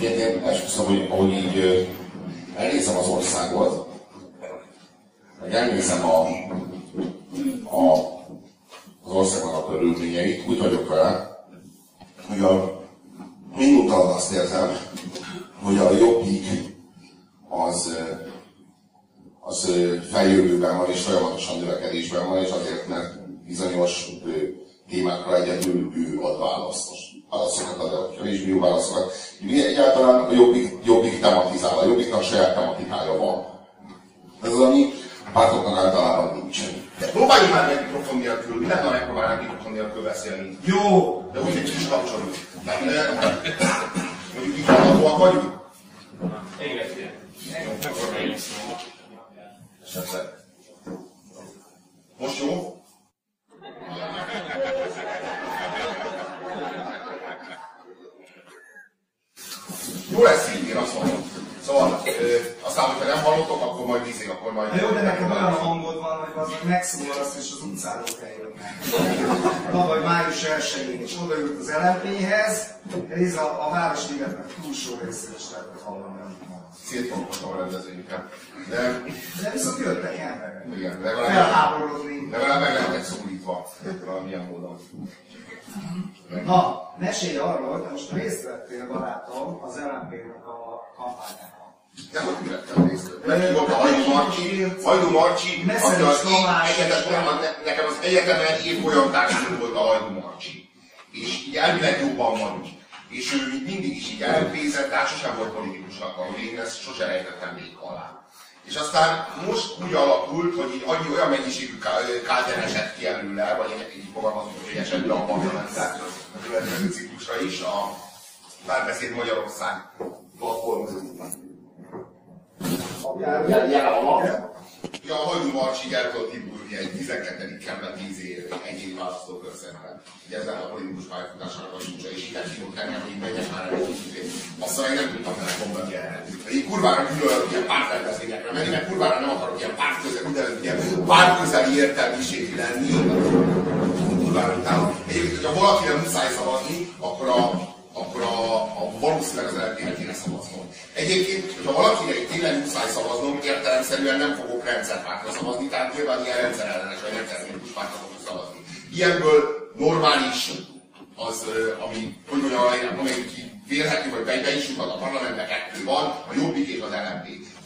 Egyébként én esküszöm, hogy ahogy így elnézem az országot, meg elnézem a, a, az országnak a körülményeit, úgy vagyok vele, hogy a minduntalan azt érzem, hogy a jobbik az, az feljövőben van és folyamatosan növekedésben van, és azért, mert bizonyos témákra egyedül ő ad választ. Most válaszokat ad, vagy kevésbé jó válaszokat. Egyáltalán a jobbik, jobbik tematizál, a jobbiknak saját tematikája van. Ez az, ami pártoknak általában nincsen. De próbáljuk már meg mikrofon nélkül. Mi lenne, ha megpróbálnánk mikrofon nélkül beszélni? Jó! De úgy, hogy kis kapcsolunk. Mondjuk így hallgatóak vagyunk? Esetleg. Most jó? Jó lesz így, én azt mondom. Szóval, ö, aztán, hogyha nem hallottok, akkor majd vízé, akkor majd... Na jó, de nekem olyan hangod van, hogy az megszólalasz és az utcáról kell jönni. Tavaly május 1-én is odaült az LMP-hez, ez a, a Városligetnek túlsó részén is lehetett hallani. Szétfogottam a rendezvényeket. De, De viszont jöttek emberek. igen, legalább, legalább meg lehetett szólítva valamilyen módon. Na, mesélj arról, hogy te most részt vettél, barátom, az LMP-nek a kampányában. Nem, hogy mi vettem részt. Meghívott a Hajdu Marcsi, Hajdu Marcsi, aki az én egyetemen, nekem az egyetemen évfolyam társam volt a Hajdu Marcsi. És így elvileg jobban vagyunk. És ő mindig is így elpézett, tehát sosem volt politikusnak való, én ezt sose rejtettem még alá. És aztán most úgy alakult, hogy így annyi olyan mennyiségű ká- kálter esett ki előle, vagy így fogalmazom, hogy esett be a parlamentre, a következő ciklusra is, a Párbeszéd Magyarország platformozóban. Ja, a Marcsi el tudott indulni egy 12. kerület 10 év egyéni választókörzetben. Ugye ezzel a politikus pályafutásának a csúcsa, és így meghívott engem, hogy menjek már el. Aztán én nem tudtam vele mondani erre. Én kurvára gyűlölök ilyen pártrendezvényekre menni, mert kurvára nem akarok ilyen pártközeli, úgynevezett ilyen pártközeli értelmiségi lenni. Kurvára utálom. Egyébként, hogyha valakire muszáj szavazni, akkor a akkor a, a valószínűleg az kéne szavaznom. Egyébként, hogyha valakire itt tényleg muszáj szavaznom, értelemszerűen nem fogok rendszerpártra szavazni, tehát nyilván ilyen rendszerellenes vagy rendszerkritikus pártra fogok szavazni. Ilyenből normális az, ami, hogy mondjam, amelyik vélhető, hogy be, be is jutott a parlamentbe kettő van, a Jobbik és az.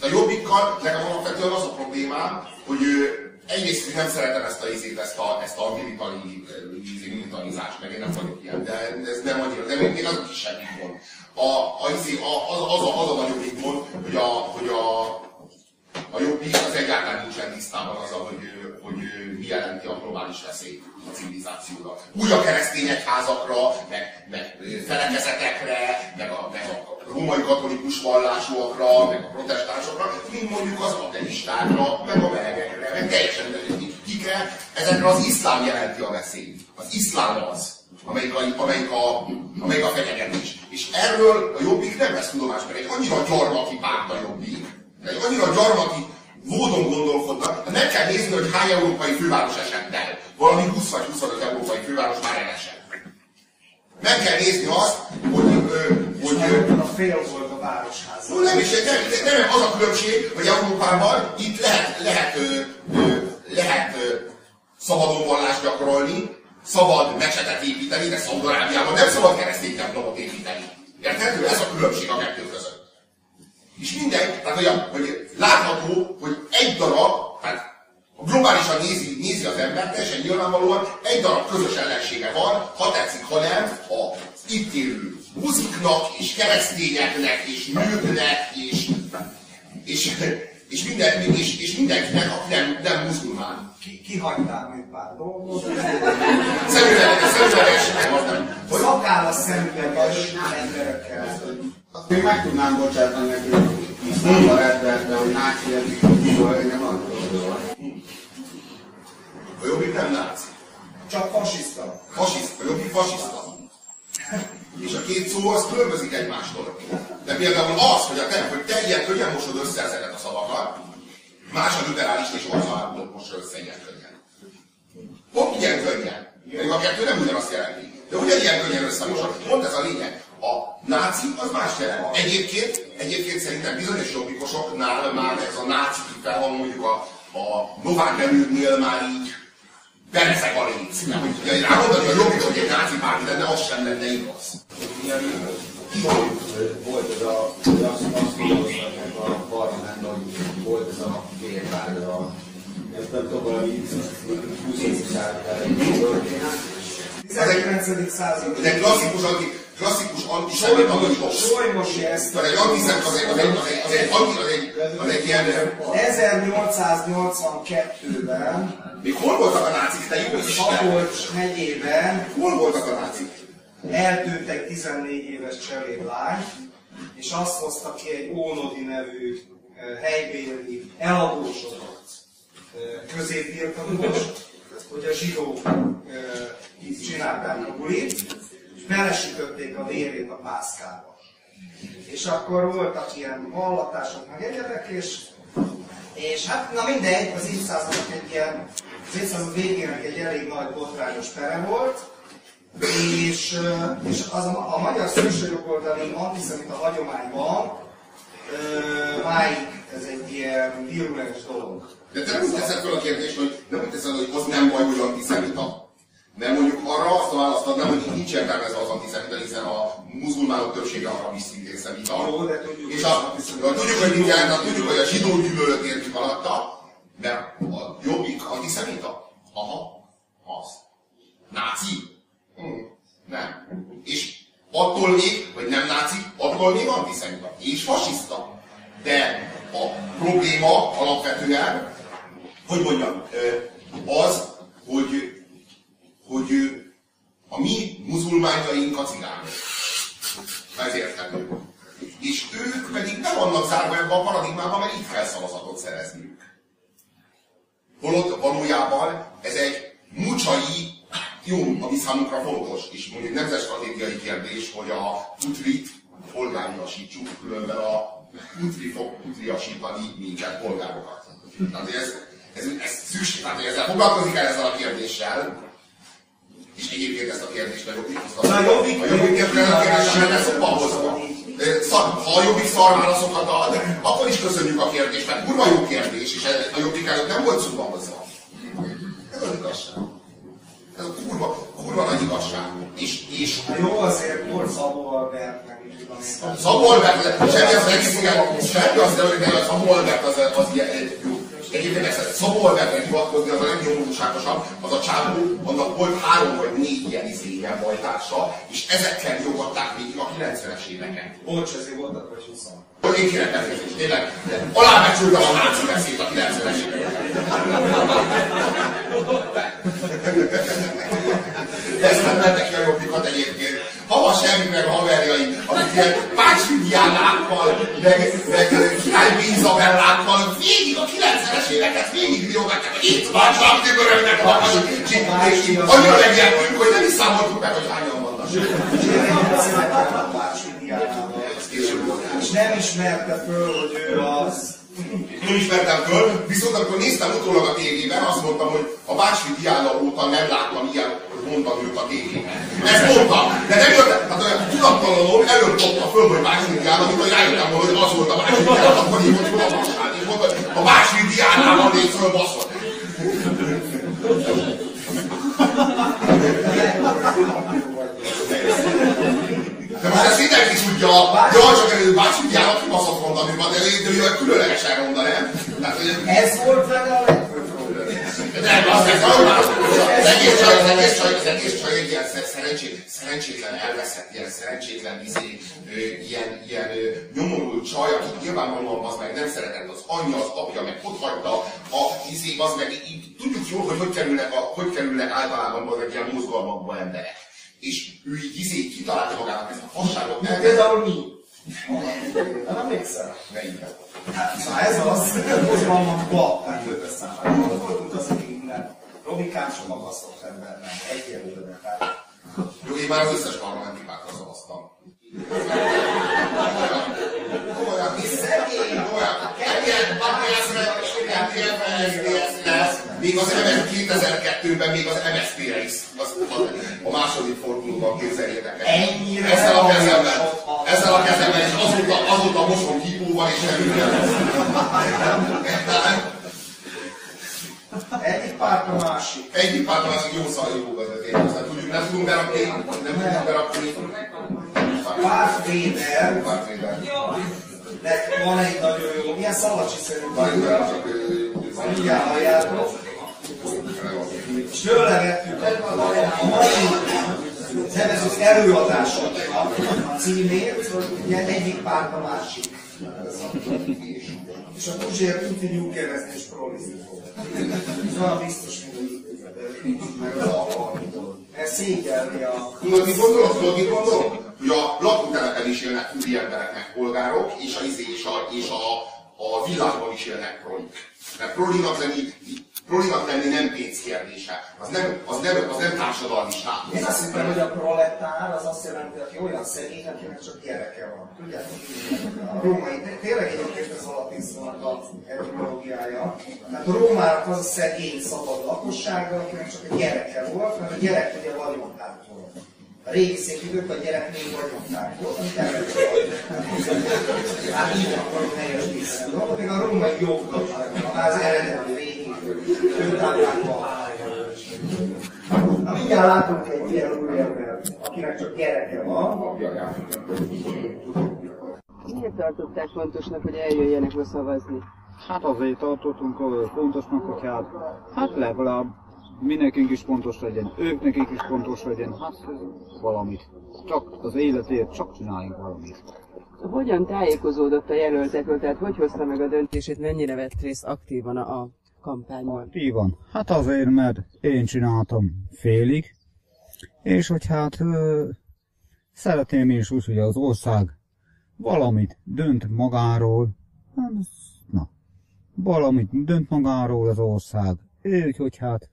De a Jobbikkal nekem alapvetően az a problémám, hogy egyrészt hogy nem szeretem ezt a izét, ezt a, ezt a militari, izé, militarizást, meg én nem vagyok ilyen, de ez nem annyira, de még azok is semmi gond. A, a, izé, a, az, az, a, az a nagyobb gond, hogy a, hogy a, a jobbik az egyáltalán nincsen tisztában azzal, hogy, hogy mi jelenti a globális veszélyt a civilizációra. Úgy a keresztény egyházakra, meg, meg felekezetekre, meg a, meg a római katolikus vallásúakra, meg a protestánsokra, mint mondjuk az ateistákra, meg a melegekre, meg teljesen kikre, ezekre az iszlám jelenti a veszélyt. Az iszlám az, amelyik a, amelyik a, amelyik a fenyegetés. És erről a jobbik nem vesz tudomást, mert egy annyira gyarmati párt a jobbik, egy annyira gyarmati módon gondolkodnak, hogy meg kell nézni, hogy hány európai főváros esett el. Valami 20 vagy 25 európai főváros már elesett. Meg kell nézni azt, hogy, ö, hogy, ö, a fél volt a városház. No, nem is, nem, nem, az a különbség, hogy Európában itt lehet, lehet, ö, ö, lehet ö, szabadon vallást gyakorolni, szabad mecsetet építeni, de Szaudarábiában nem szabad keresztény templomot építeni. Érthető? Ez a különbség a kettő között. És minden, tehát hogy, a, hogy látható, hogy egy darab, tehát globálisan nézi, nézi az ember, teljesen nyilvánvalóan egy darab közös ellensége van, ha tetszik, ha nem, az itt élő muziknak, és keresztényeknek, és nőknek, és, és, és, minden, és, és mindenkinek, aki nem, nem muzulmán. Ki, kihagytál még pár dolgot. Szemüveges, szemüveges, nem, az nem. Hogy Szakállas szemüveges emberekkel. Azt még meg tudnám bocsátani neki, hogy iszlámba retteltve, hogy náci engem attól a jobbik nem náci. Csak fasiszta. Fasiszta, a jobbik fasiszta. És a két szó az különbözik egymástól. De például az, hogy, a te, hogy te ilyen könnyen mosod össze ezeket a szavakat, más a liberális és konzervatív mossa össze ilyen könnyen. Pont ilyen könnyen. Pedig a kettő nem ugyanazt jelenti. De ugyanilyen könnyen összemosod. Pont ez a lényeg. A náci az más téma. Egyébként, egyébként szerintem bizonyos jobbikosoknál már ez a náci kifejezés, mondjuk a, a Novák belülnél már így berezeg a léc. Ugye rámondani, hogy a jobbik, hogy egy náci párt lenne, az sem lenne igaz. volt ez a, hogy azt, azt dolgoztatják a parlamentben, hogy volt ez a vérvár, a nem tudom, valami 20 évszázad történet. 19. század. Ez egy klasszikus, anti, klasszikus antiszemitamizmus. Solymosi ezt. Az egy antiszem, az egy, az egy, az egy, az egy, az egy, az egy ilyen... 1882-ben Még hol voltak a nácik, te jó Isten? Szabolcs megyében Hol voltak a nácik? eltűnt egy 14 éves cseréd lány, és azt hozta ki egy Ónodi nevű helybéli eladósodott középbirtokos, hogy a zsidók csinálták a bulit, belesütötték a vérét a pászkába. És akkor voltak ilyen vallatások, meg egyetek, és, és hát na mindegy, az évszázadnak egy ilyen, az évszázad végének egy elég nagy botrányos pere volt, és, és az a, a magyar szélsőjobboldali antiszemita hagyományban ö, máig ez egy ilyen virulens dolog. De te nem úgy teszed fel a kérdést, hogy nem úgy teszed, hogy az nem baj, hogy antiszemita. Nem mondjuk arra azt a választ adnám, hogy nincs értelmezve az antiszemita, hiszen a muzulmánok többsége arra is szintén szemita. Jó, de tudjuk, És a, tudjuk, hogy a, tudjuk, hogy a zsidó gyűlölet értjük alatta, de a jobbik antiszemita? Aha, az. Náci? Hm, nem. És attól még, hogy nem náci, attól még antiszemita. És fasiszta. De a probléma alapvetően, hogy mondjam, az, hogy, hogy a mi muzulmánjaink a cigányok. Ez érthető. És ők pedig nem vannak zárva ebbe a paradigmába, mert itt kell szavazatot szerezniük. Holott valójában ez egy mucsai, jó, ami számunkra fontos, és mondjuk nemzetstratégiai kérdés, hogy a putrit polgáriasítsuk, különben a putri fog putriasítani minket, polgárokat. Tehát ez, ez, ez szükség, tehát ezzel foglalkozik el ezzel a kérdéssel, és egyébként ezt a kérdést a jobbik hozta. A Jobbik- a jobbik ezzel a kérdéssel nem szokva hozva. Szar, ha a jobbik szar válaszokat ad, akkor is köszönjük a kérdést, mert kurva jó kérdés, és a jobbik előtt nem volt szóba hozva. Ez az igazság. Ez a kurva, kurva nagy igazság. És, és Na jó, azért volt Szabó Albert, meg mit tudom én. Szabó Albert, semmi az egész, semmi az, hogy a Szabó Albert az, az ilyen, jó. Egyébként ezt Szabó Albertre hivatkozni az a legnyomorúságosabb, az a csávó, annak volt három vagy négy ilyen izéje, bajtársa, és ezekkel jogatták végig a 90-es éveket. Bocs, ezért voltak vagy 20. Hogy én kérek elnézést, tényleg. Alábecsültem a náci beszéd a 90-es De ezt nem mentek a jobbikat egyébként. Havas Emmi meg a haverjai, akik ilyen Pácsi Diánákkal, meg, meg Király Izabellákkal végig a 90-es éveket végig riogatják, hogy itt van, csak tübörögnek a. És annyira megjelentünk, hogy nem is számoltuk meg, hogy hányan vannak. És nem ismerte föl, hogy ő az. nem ismertem föl, viszont amikor néztem utólag a tévében, azt mondtam, hogy a Bácsi Diana óta nem láttam ilyen, mondtam őt a tévében. Ezt mondtam, de nem jött, hát olyan tudattalanul előbb dobta föl, hogy Diana, mint hogy rájöttem volna, hogy az volt a Bácsi Diana, akkor így volt a vasát, és mondta, hogy a Bácsi Diánával néz föl, baszol. De most ezt mindenki tudja, jaj, csak előbb Bácsi Diana kibaszott mondani, de ő, különlegesen hogy Ez volt vele a. nem, az ez normál. Az egész csaj, az egész csaj, az egész csaj egy ilyen szer- szerencsét, szerencsétlen elveszett, ilyen szerencsétlen izé, ilyen, ilyen nyomorult csaj, aki nyilvánvalóan az meg nem szeretett az anyja, az apja, meg ott hagyta a izé, az meg így, tudjuk jól, hogy hogy kerülnek, a, hogy kerülnek általában az ilyen mozgalmakba emberek. És ő így izé kitalálta magának ezt a fasságot. Például mi? Nem emlékszel? Ne inkább. Hát, na ez az, mozgalmakba nem jött eszembe. Voltunk az, akik minden. Robikám sem magasztott ember, nem. Egyelőre. Tehát Jó, én már az összes parlamenti pártra szavaztam. Komolyan, mi szegény, komolyan. Lesz, még az MS 2002-ben még az MSZP-re is az, a második fordulóban képzeljétek el. Ennyire ezzel a kezemben, ezzel a kezemben, és azóta, azóta mosom hipóval és nem Egyik párt a másik. Egyik párton az jó szar, jó vezetés. Nem tudjuk, nem tudunk berakni, nem tudjuk berakni. Párt Weber, Nek van egy nagyon jó, milyen szalacsi szerint Pártvédelmi írja, csak mindjárt halljátok. És tőle vettük a a mai nevezett előadásoknak a címét, hogy ugye egyik párt a másik. És a Puzsér Tuti nyúlkerezni és prolizni fog. Ez van biztos, hogy meg az alkalmitól. Ez szégyelni a... Tudod, mit gondolok? Tudod, mit gondolok? Hogy a lakótelepen is élnek úri emberek, polgárok, és a, izé, és a, és a, a világban is élnek prolik. Mert prolinak lenni, prolinak lenni nem pénzkérdése. Az nem, az nem, az nem társadalmi Én státusz. azt hittem, hogy a proletár az azt jelenti, aki olyan szegény, akinek csak gyereke van. Tudjátok, a római, tényleg egyébként ez a etimológiája. Tehát a rómának az a szegény szabad lakossága, akinek csak egy gyereke volt, mert a gyerek ugye vagyontár volt. A régi szép idők a gyerek még vagyontár volt, amit elvett Hát így akarok helyes vissza. Még a római jognak, az eredeti régi főtáblákban Na, mindjárt látunk egy ilyen úriembert, akinek csak gyereke van. Miért tartották fontosnak, hogy eljöjjenek ma szavazni? Hát azért tartottunk fontosnak, hogy hát, hát legalább mi nekünk is fontos legyen, ők nekik is fontos legyen, hát valamit. Csak az életért csak csináljunk valamit. Hogyan tájékozódott a jelöltekről, tehát hogy hozta meg a döntését, mennyire vett részt aktívan a, a kampányban? Így van. Hát azért, mert én csináltam félig, és hogy hát ö, szeretném én is úgy, hogy az ország valamit dönt magáról, hát, na, valamit dönt magáról az ország, úgy, hogy hát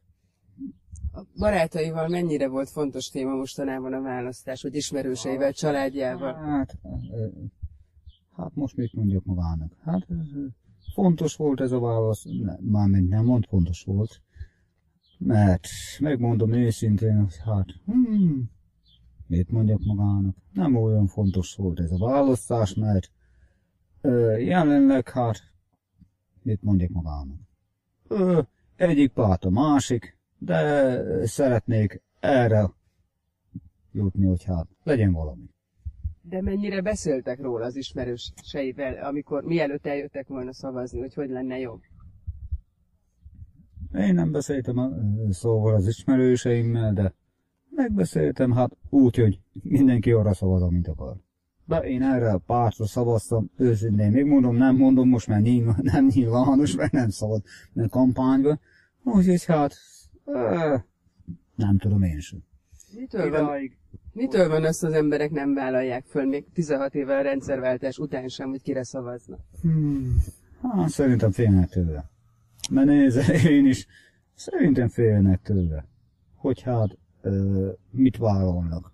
A barátaival mennyire volt fontos téma mostanában a választás, vagy ismerőseivel, családjával? Hát, hát most mit mondjak magának? Hát fontos volt ez a válasz, mármint nem mond fontos volt, mert megmondom őszintén, hát, hmm, mit mondjak magának? Nem olyan fontos volt ez a választás, mert ö, jelenleg hát, mit mondjak magának? Ö, egyik párt a másik, de szeretnék erre jutni, hogy hát legyen valami. De mennyire beszéltek róla az ismerőseivel, amikor mielőtt eljöttek volna szavazni, hogy hogy lenne jobb? Én nem beszéltem a, szóval az ismerőseimmel, de megbeszéltem, hát úgy, hogy mindenki arra szavaz, amit akar. De én erre a pártra szavaztam, őszintén még mondom, nem mondom most már nyilván, nem nyilvános, mert nem szabad mert kampányba. Úgyhogy hát, ö, nem tudom én sem. Mitől van, mitől van azt az emberek nem vállalják föl még 16 évvel a rendszerváltás után sem, hogy kire szavaznak? Hmm. Hát szerintem félnek tőle. Mert nézze, én is szerintem félnek tőle. Hogy hát ö, mit vállalnak.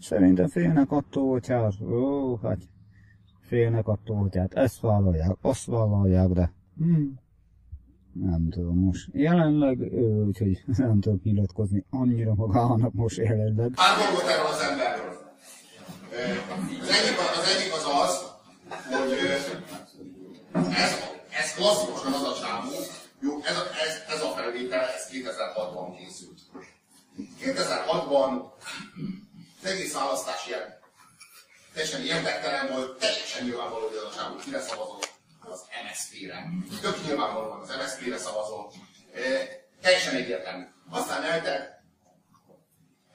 Szerintem félnek attól, hogy hát, ó, hát félnek attól, hogy hát ezt vállalják, azt vállalják, de hmm, nem tudom most. Jelenleg, ö, úgyhogy nem tudok nyilatkozni annyira magának most jelenleg. Pár dolgot erről az emberről. Az egyik az, egyik az, az hogy ez, ez klasszikusan az a csávó, jó, ez a, ez, ez a felvétel, ez 2006-ban készült. 2006-ban az egész választás ilyen teljesen érdektelen volt, teljesen nyilvánvaló, hogy ez a csávó kire szavazott, az MSZP-re. Tök nyilvánvalóan az MSZP-re szavazott. E, teljesen egyértelmű. Aztán eltelt,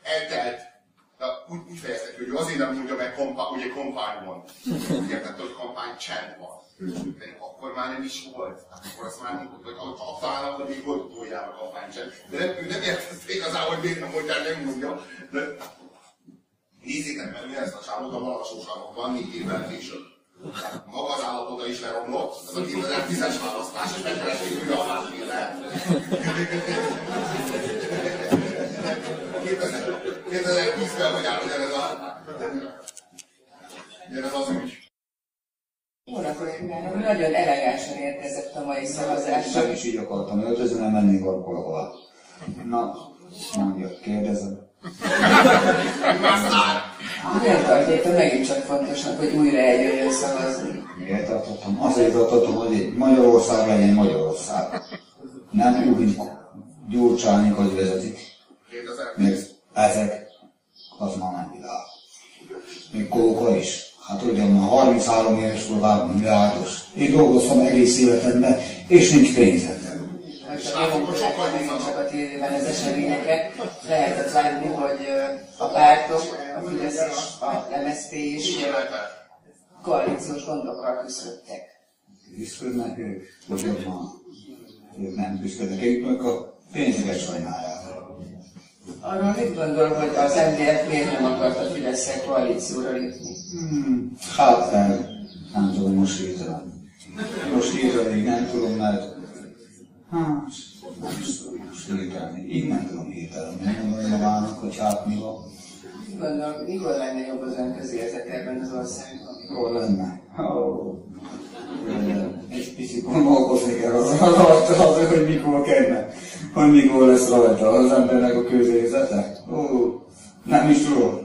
eltelt, de úgy, úgy fejezte ki, hogy azért nem mondja meg, kampány, ugye kampány van. Úgy értette, hogy kampány csend van. De akkor már nem is volt. Akkor azt már mondtuk, hogy a- akkor még volt utoljára kampány csend. De nem, ő nem értette igazából, hogy miért nem mondja, nem mondja. De Nézzétek meg, mi ezt a csávot a Balasóságokban négy évvel később. Maga az állapota is leromlott, ez a 2010-es választás, és megkeresték újra a másféle. 2010-ben hogy áll ugyanez a... Ugyanez az ügy. Nagyon elegánsan érkezett a mai szavazásra. Meg is így akartam öltözni, nem mennék valahová. Na, mondja, kérdezem. Miért tartjátok megint csak fontosnak, hogy újra eljöjjön szavazni? Miért tartottam? Azért tartottam, hogy Magyarország legyen Magyarország. Nem úgy, mint Gyurcsány, hogy vezetik. 2000 Még ezek, az már nem világ. Még Kóka is. Hát ugyan már 33 éves korában milliárdos. Én dolgoztam egész életemben, és nincs pénzem. Jövőben láttam megint csak a tévében az eseményeket, lehetett látni, hogy a pártok, a Fidesz és a MSZP is koalíciós gondokkal küzdöttek. Küzdködnek ők, ugyan már. Ők nem küzdködnek, ők meg a pénzeket sajnálják. Arról mit gondol, hogy az MDF miért nem akart a fidesz koalícióra lépni? Hmm, hát nem, nem tudom most hirtelen. Most hirtelen nem tudom, mert hát, nem tudom most hirtelen. Így nem tudom hirtelen. Nem mondom magának, hogy hát mi van. Mit gondol, mikor lenne jobb az ön közérzet ebben az országban? Mikor lenne? Egy picit gondolkozni kell az alatt, az, hogy mikor kellene, hogy mikor lesz rajta az embernek a közérzete. Ó, nem is tudom,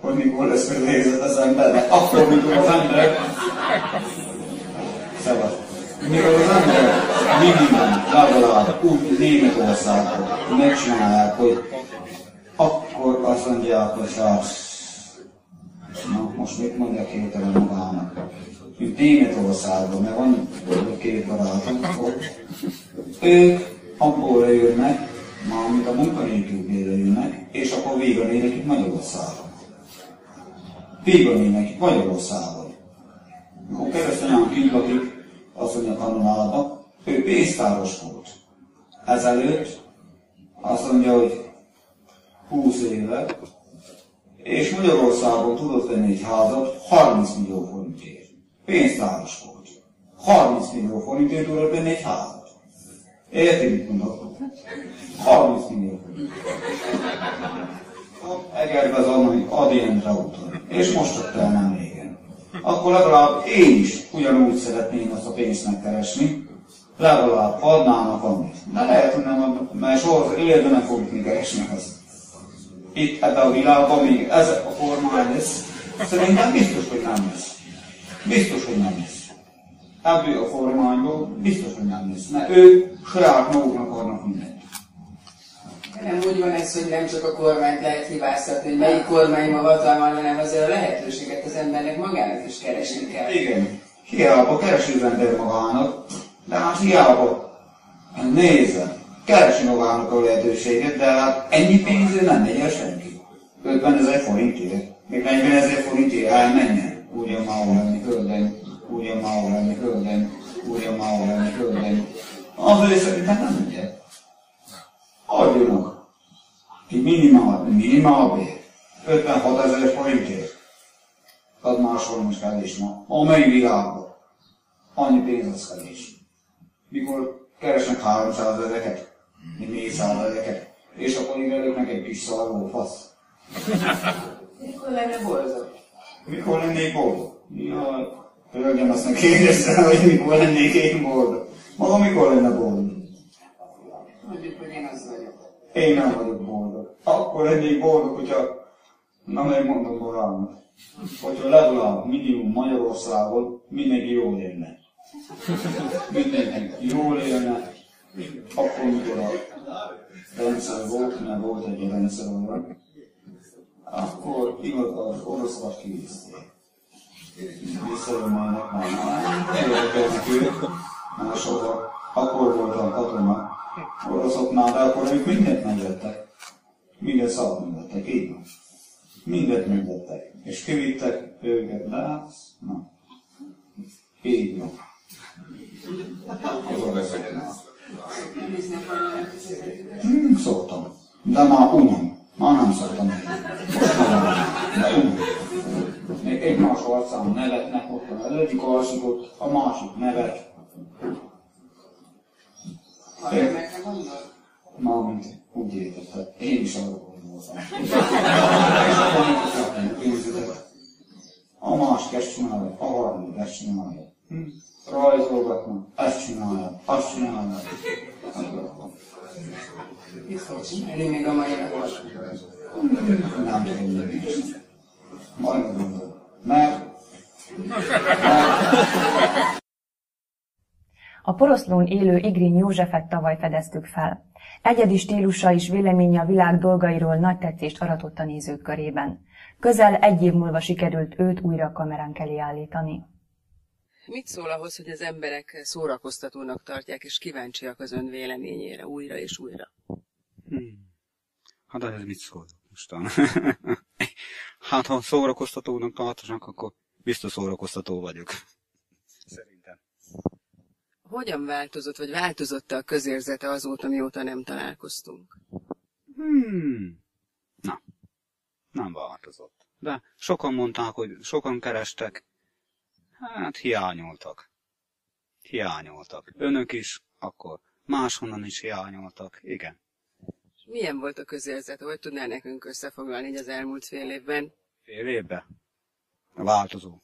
hogy mikor lesz közérzet az embernek. Akkor, mikor az ember... Szabad. Mikor az ember minimum, legalább úgy Németországban megcsinálják, hogy akkor azt mondják, hogy hát Na, most mit mondjak hirtelen magának? Mint Németországban, mert van két barátunk. Ők abból jönnek, mármint a munkanélkülbére jönnek, és akkor véganének itt Magyarországon. Véganének itt Magyarországon. Akkor keresztanyám kintlakik, azt mondja kanonába, ő pénztáros volt. Ezelőtt azt mondja, hogy 20 éve, és Magyarországon tudott venni egy házat 30 millió forintért. Pénztáros volt. 30 millió forintért tudott venni egy házat. Érti, mit mondok? 30 millió forint. Egerbe az annai Adient úton. És most ott el nem. Akkor legalább én is ugyanúgy szeretném azt a pénzt megkeresni, legalább adnának annyit. De lehet, hogy nem, mert soha életben nem fogjuk még keresni azt itt ebben a világban még ez a formája lesz, szerintem biztos, hogy nem lesz. Biztos, hogy nem lesz. Ebből a formányból biztos, hogy nem lesz, mert ők saját maguknak adnak mindent. Nem úgy van ez, hogy nem csak a kormányt lehet hibáztatni, hogy melyik kormány ma hatalman, hanem azért a lehetőséget az embernek magának is keresni kell. Igen, hiába keresi az ember magának, de hát hiába nézze, keresi magának a lehetőséget, de hát ennyi pénzért nem megy senki. 50 ezer forintért, még 40 ezer forintért elmenjen. Ugyan már lenni, hölgyeim, ugyan már lenni, hölgyeim, ugyan már lenni, hölgyeim. Azért szerintem nem ugye. Adjanak. Ki minimál, minimál bér. 56 ezer forintért. Az máshol kevés ma. Amely világban. Annyi pénz az kevés. Mikor keresnek 300 ezeket, 400 ezeket, és akkor igelőknek egy kis szarvó fasz. Mikor lenne boldog? Mikor lennék boldog? Jaj, hölgyem azt meg kérdezte, hogy mikor lennék én boldog. Maga mikor lenne boldog? Mondjuk, hogy én az vagyok. Én nem vagyok boldog. Akkor lennék boldog, hogyha, na megmondom magának, hogyha legalább minimum Magyarországon mindenki jól élne. Mindenki jól élne, akkor, mikor a rendszer volt, mert volt egy rendszer arra, akkor igaz az oroszokat kiviszték. Visszajönnek már nem érdekelnek ők, máshova. Akkor voltam katona oroszoknál, de akkor ők mindent megvettek. Minden szart megvettek, így van. Mindent megvettek. És kivittek őket, de hát, na. Így van. Hmm, szoktam. De már unom. Már nem szoktam. Most már de unom. Még egymás arcán nevetnek ott, az egyik alszik a másik nevet. Mármint úgy értette. nie inşallah bunu olsa. Ama aşk yaşınaya, ağarını yaşınaya. Raiz olbatma, aşçınaya, aşçınaya. İxracın elini gamaya var. Mən, mən, mən, A poroszlón élő Igrény Józsefet tavaly fedeztük fel. Egyedi stílusa és véleménye a világ dolgairól nagy tetszést aratott a nézők körében. Közel egy év múlva sikerült őt újra kameránk elé állítani. Mit szól ahhoz, hogy az emberek szórakoztatónak tartják, és kíváncsiak az ön véleményére újra és újra? Hmm. Hát ez mit szól mostan? hát ha szórakoztatónak tartanak, akkor biztos szórakoztató vagyok. Hogyan változott, vagy változott a közérzete azóta, mióta nem találkoztunk? Hmm. Na, nem változott. De sokan mondták, hogy sokan kerestek. Hát hiányoltak. Hiányoltak. Önök is, akkor máshonnan is hiányoltak. Igen. Milyen volt a közérzete? Hogy tudná nekünk összefoglalni így az elmúlt fél évben? Fél évbe? Változó.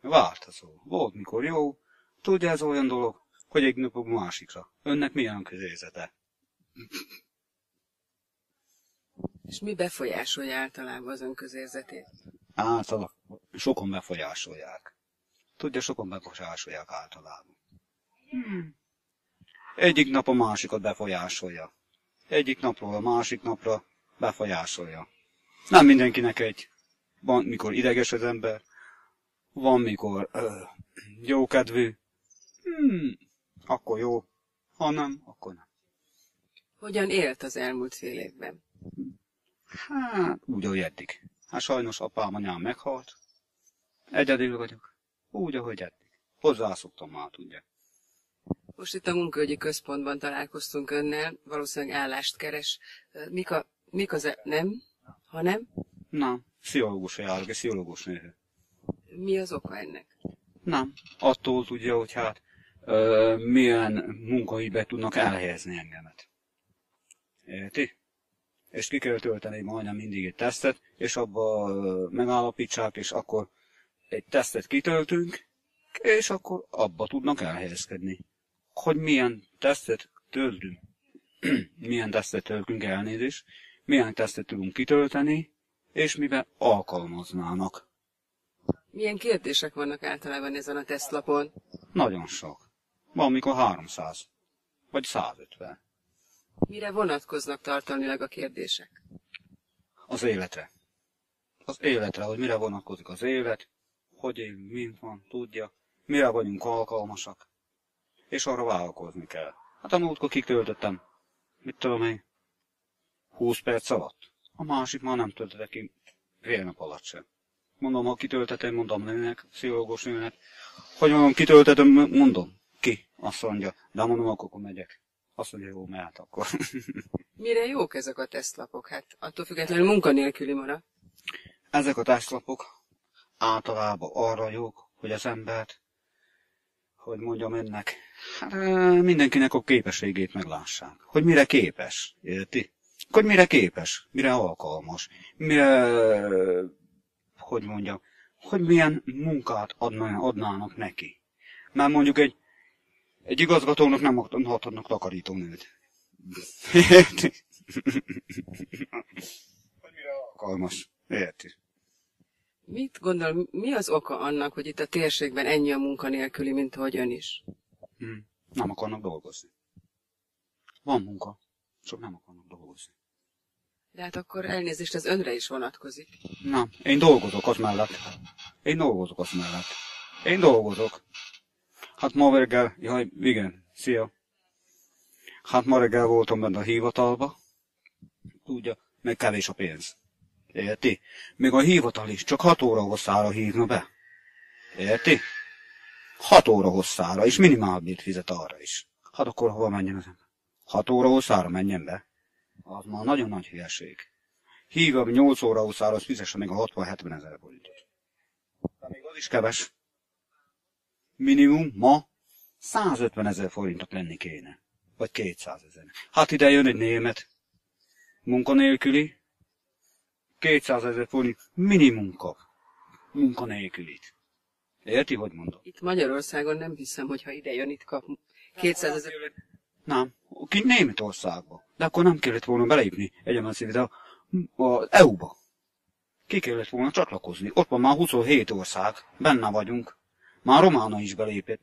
Változó. Volt mikor jó. Tudja, ez olyan dolog, hogy egy napok másikra. Önnek milyen közérzete? És mi befolyásolja általában az ön közérzetét? Általában sokan befolyásolják. Tudja, sokan befolyásolják általában. Hmm. Egyik nap a másikat befolyásolja. Egyik napról a másik napra befolyásolja. Nem mindenkinek egy. Van, mikor ideges az ember, van, mikor ö, jókedvű. Hmm, akkor jó, ha nem, akkor nem. Hogyan élt az elmúlt fél évben? Hát, úgy, ahogy eddig. Hát sajnos apám anyám meghalt. Egyedül vagyok. Úgy, ahogy eddig. Hozzászoktam már, tudja. Most itt a munkaügyi központban találkoztunk önnel, valószínűleg állást keres. Mik, a, mik az... E- nem? Ha nem? Nem, pszichológus járok, egy pszichológus nő. Mi az oka ennek? Nem, attól tudja, hogy hát ö, milyen munkahelybe tudnak elhelyezni engemet. Érti? És ki kell tölteni majdnem mindig egy tesztet, és abba megállapítsák, és akkor egy tesztet kitöltünk, és akkor abba tudnak elhelyezkedni. Hogy milyen tesztet töltünk, milyen tesztet töltünk elnézést, milyen tesztet tudunk kitölteni, és miben alkalmaznának. Milyen kérdések vannak általában ezen a tesztlapon? Nagyon sok. Van, mikor 300. Vagy 150. Mire vonatkoznak tartalmilag a kérdések? Az életre. Az életre, hogy mire vonatkozik az élet, hogy él, mint van, tudja, mire vagyunk alkalmasak. És arra vállalkozni kell. Hát a múltkor kitöltöttem, mit tudom én, 20 perc alatt. A másik már nem töltötte ki fél nap alatt sem. Mondom, ha kitöltetem, mondom nőnek, pszichológus nőnek, hogy mondom, kitöltetem, mondom, azt mondja, de mondom, akkor, megyek. Azt mondja, jó, mehet akkor. Mire jók ezek a tesztlapok? Hát attól függetlenül munkanélküli marad. Ezek a tesztlapok általában arra jók, hogy az embert, hogy mondjam önnek, hát mindenkinek a képességét meglássák. Hogy mire képes, érti? Hogy mire képes, mire alkalmas, mire, hogy mondjam, hogy milyen munkát adna, adnának neki. Mert mondjuk egy, egy igazgatónak nem adhatnak takarítónőt. Érti? Alkalmas, érti? Mit gondol, mi az oka annak, hogy itt a térségben ennyi a munkanélküli, mint ahogy ön is? Hm. Nem akarnak dolgozni. Van munka, csak nem akarnak dolgozni. De hát akkor elnézést, ez önre is vonatkozik. Na, én dolgozok az mellett. Én dolgozok az mellett. Én dolgozok. Hát ma reggel, jaj, igen, szia. Hát ma reggel voltam benne a hivatalba. Tudja, meg kevés a pénz. Érti? Még a hivatal is csak 6 óra hosszára hívna be. Érti? 6 óra hosszára, és minimálbért fizet arra is. Hát akkor hova menjen az ember? 6 óra hosszára menjen be. Az már nagyon nagy hülyeség. Hívja 8 óra hosszára, az fizesse még a 60-70 ezer forintot. De még az is keves. Minimum ma 150 ezer forintot lenni kéne. Vagy 200 ezer. Hát ide jön egy német, munkanélküli, 200 ezer forint minimum kap munkanélkülit. Érti, hogy mondom? Itt Magyarországon nem hiszem, hogy ha ide jön, itt kap 200 ezer... Nem, ki Németországba. De akkor nem kellett volna belépni egyemen de az EU-ba. Ki kellett volna csatlakozni. Ott van már 27 ország, benne vagyunk. Már Romána is belépett.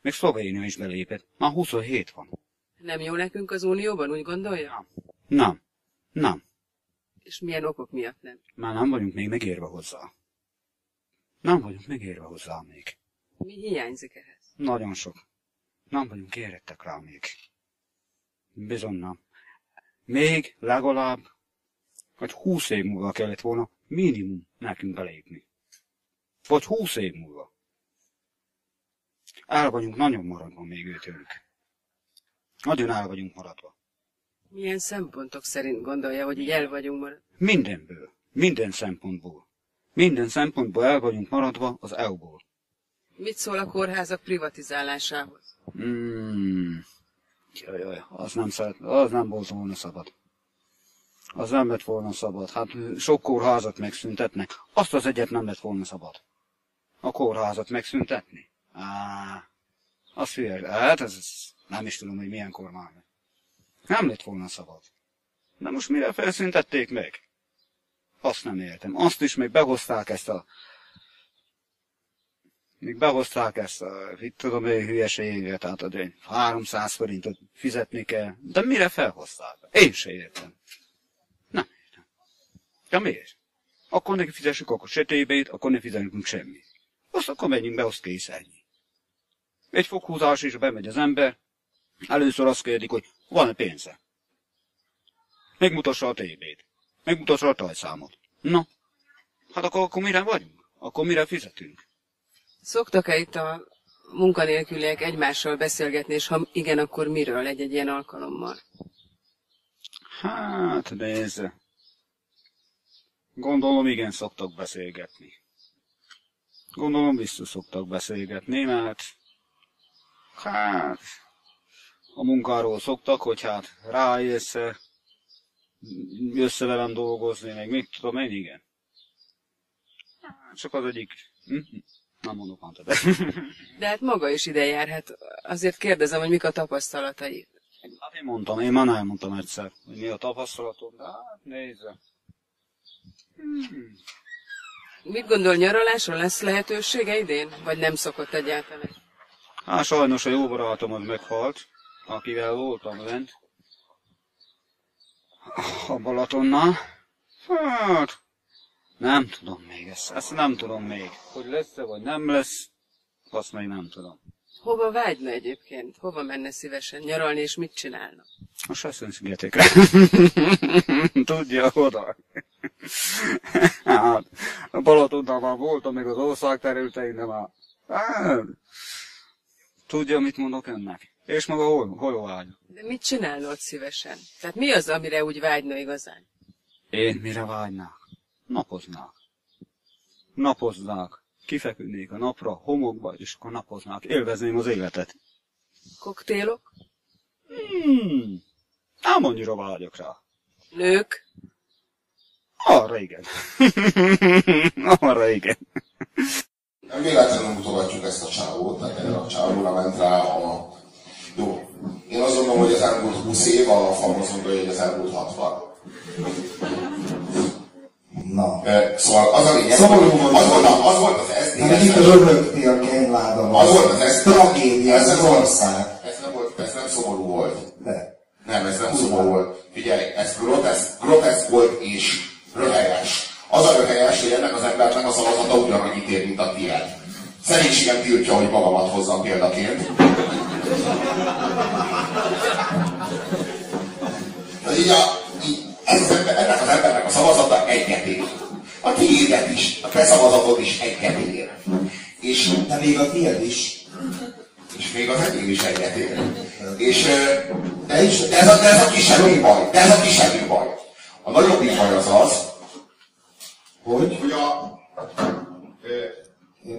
Még Szlovénia is belépett. Már 27 van. Nem jó nekünk az Unióban, úgy gondolja? Nem. Nem. És milyen okok miatt nem? Már nem vagyunk még megérve hozzá. Nem vagyunk megérve hozzá még. Mi hiányzik ehhez? Nagyon sok. Nem vagyunk érettek rá még. Bizony nem. Még legalább, vagy húsz év múlva kellett volna minimum nekünk belépni. Vagy húsz év múlva. El vagyunk nagyon maradva még őtőlük. Nagyon el vagyunk maradva. Milyen szempontok szerint gondolja, hogy így el vagyunk maradva? Mindenből. Minden szempontból. Minden szempontból el vagyunk maradva az EU-ból. Mit szól a kórházak privatizálásához? Hmm. Jaj, jaj, az nem, szeret, az nem volt volna szabad. Az nem lett volna szabad. Hát sok kórházat megszüntetnek. Azt az egyet nem lett volna szabad. A kórházat megszüntetni. Á, az hülye. Hát ez, ez nem is tudom, hogy milyen kormány. Nem lett volna szabad. De most mire felszüntették meg? Azt nem értem. Azt is még behozták ezt a... Még behozták ezt a, itt tudom én, hülyeséget, tehát a 300 forintot fizetni kell. De mire felhozták? Én se értem. Nem értem. De miért? Akkor neki fizessük akkor sötétbét, akkor ne fizetünk semmit. Azt akkor menjünk be, azt kész ennyi. Egy fokhúzás is bemegy az ember, először azt kérdik, hogy van-e pénze. Megmutassa a tévét. Megmutassa a tajszámot. Na, hát akkor, akkor mire vagyunk? Akkor mire fizetünk? Szoktak-e itt a munkanélküliek egymással beszélgetni, és ha igen, akkor miről egy-egy ilyen alkalommal? Hát, nézze. Gondolom, igen, szoktak beszélgetni. Gondolom, biztos szoktak beszélgetni, mert hát a munkáról szoktak, hogy hát rájössz, jössz velem dolgozni, meg mit tudom én, igen. Csak az egyik, hm? nem mondok már többet. De hát maga is ide jár, hát azért kérdezem, hogy mik a tapasztalatai. Hát én mondtam, én már elmondtam egyszer, hogy mi a tapasztalatom, de hát nézze. Hmm. Mit gondol, nyaralásra lesz lehetősége idén? Vagy nem szokott egyáltalán? Hát sajnos a jó barátom az meghalt, akivel voltam lent. A Balatonnál. Hát, nem tudom még ezt, ezt nem tudom még. Hogy lesz-e, vagy nem lesz, azt még nem tudom. Hova vágyna egyébként? Hova menne szívesen nyaralni, és mit csinálna? A Sesson szigetekre. Tudja, oda. hát, a Balatonnál már voltam, még az ország területein, de már... Hát, tudja, mit mondok ennek? És maga hol, hol vágy? De mit csinálna ott szívesen? Tehát mi az, amire úgy vágyna igazán? Én mire vágynák? Napoznák. Napoznák. Kifeküdnék a napra, homokba, és akkor napoznák. Élvezném az életet. Koktélok? Hmm. Nem annyira vágyok rá. Nők? Arra igen. Arra igen. Nem véletlenül mutogatjuk ezt a csávót, tehát a csávóra ment rá a... Jó. Én azt gondolom, hogy az elmúlt 20 év, a FAM azt mondja, hogy az elmúlt 60. Na. Szóval az a lényeg, Szomorú hogy volt. az volt, a- az volt az Hát itt SZDSZ. röhögtél kényládon. Az volt az SZDSZ. Tragédia Ez az ország. Ez nem volt, ez nem szomorú volt. De. Nem, ez nem szomorú volt. Figyelj, ez groteszk, groteszk volt és röhelyes. Az a röhelyes, hogy ennek az embernek a szavazata ugyanannyit ér, mint a tiéd. Szerénységem tiltja, hogy magamat hozzam példaként. Tehát így, a, így ez az ember, ennek az embernek a szavazata egyet ér. A tiédet is, a te szavazatod is egyet ér. És De még a tiéd is. és még az enyém is egyet ér. És de, is, de, ez a, de ez a kisebb baj, de ez a kisebb baj. A nagyobb baj az az, Hogy? hogy a,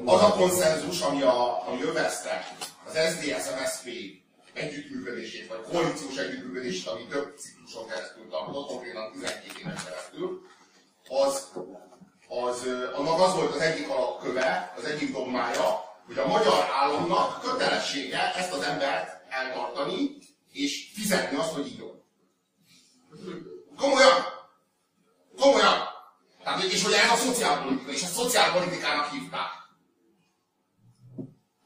az a konszenzus, ami, a, ami övezte az SZDSZ-MSZP együttműködését, vagy koalíciós együttműködését, ami több cikluson keresztül tartott, konkrétan 12 éven keresztül, az, az, annak az volt az egyik alapköve, az egyik dogmája, hogy a magyar államnak kötelessége ezt az embert eltartani, és fizetni azt, hogy írjon. Komolyan! Komolyan! Tehát, és hogy ez a szociálpolitika, és ezt szociálpolitikának hívták.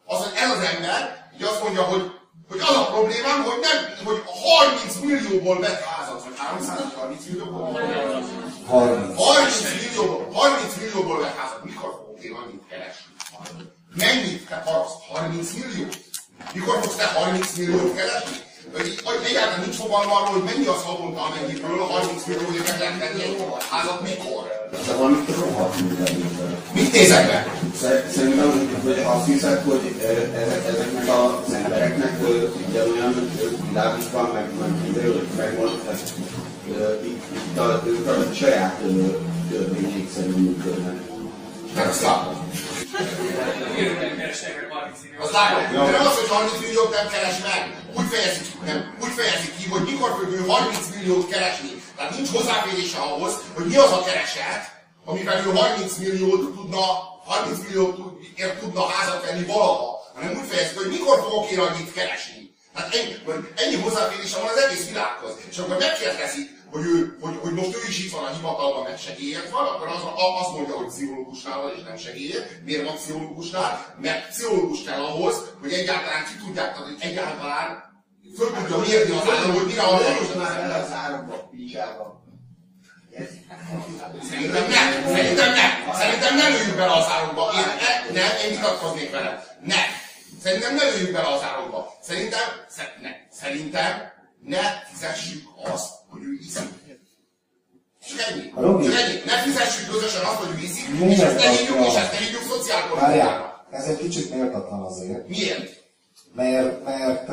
Az, ez az ember, így azt mondja, hogy, hogy az a problémám, hogy nem, hogy 30 millióból vett házat, vagy 330 millióból? 30. 30 millióból, 30 millióból vett házat. Mikor fogok én annyit keresni? Mennyit te paraszt? 30 millió? Mikor fogsz te 30 milliót keresni? Egyáltalán nincs fogalma arról, hogy mennyi az havonta, amennyiből 30 millió évet lehet tenni egy házat, mikor? De valamit rohadt mindenben. Mit nézek be? Szer- Szerintem, hogy azt hiszed, hogy eh, ezek, ezeknek az embereknek ugyanolyan világuk van, meg, meg mindenről tehát eh, itt itt a, ők a saját törvényeik szerint működnek. Mert azt látom. De az, hogy 30 milliót nem keres meg. Úgy fejezik, nem, úgy fejezik ki, hogy mikor fog ő 30 milliót keresni. Tehát nincs hozzáférése ahhoz, hogy mi az a kereset, amivel ő 30 milliót tudna, 30 milliót tudna házat venni valaha. Hanem úgy fejezik, hogy mikor fogok én annyit keresni. Hát ennyi, ennyi hozzáférése van az egész világhoz. És akkor megkérdezik, hogy, ő, hogy, hogy most ő is itt van a hivatalban, mert segélyért van, akkor az, azt mondja, hogy pszichológusnál van, és nem segélyért. Miért van pszichológusnál? Mert pszichológus kell ahhoz, hogy egyáltalán ki tudják, tehát, hogy egyáltalán föl tudja mérni az állam, hogy mire a az árokba, pizsába. Szerintem nem, szerintem nem, szerintem nem lőjük bele az árokba. Én, ne, nem, én vitatkoznék vele. Nem. Szerintem ne lőjük bele az árokba. Szerintem, szer, ne, szerintem ne fizessük azt, hogy ő iszik. Csak ennyi. Robi. Csak ennyi. Ne fizessük közösen azt, hogy ő iszik, és ezt ne hívjuk, és ezt ne hívjuk szociálpolitikának. Várjál, ez egy kicsit méltatlan azért. Miért? Mert, mert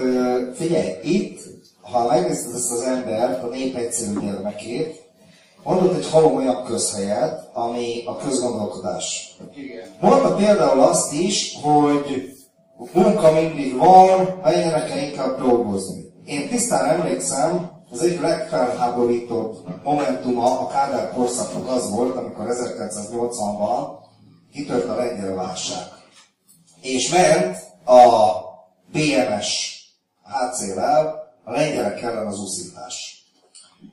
figyelj, itt, ha megnézted ezt az embert, a nép egyszerű gyermekét, mondott egy halomolyabb közhelyet, ami a közgondolkodás. Mondta például azt is, hogy munka mindig van, menjenek el inkább dolgozni. Én tisztán emlékszem, az egyik legfelháborítóbb momentuma a Kádár korszaknak az volt, amikor 1980-ban kitört a lengyel válság. És ment a BMS HC-vel a lengyelek ellen az úszítás.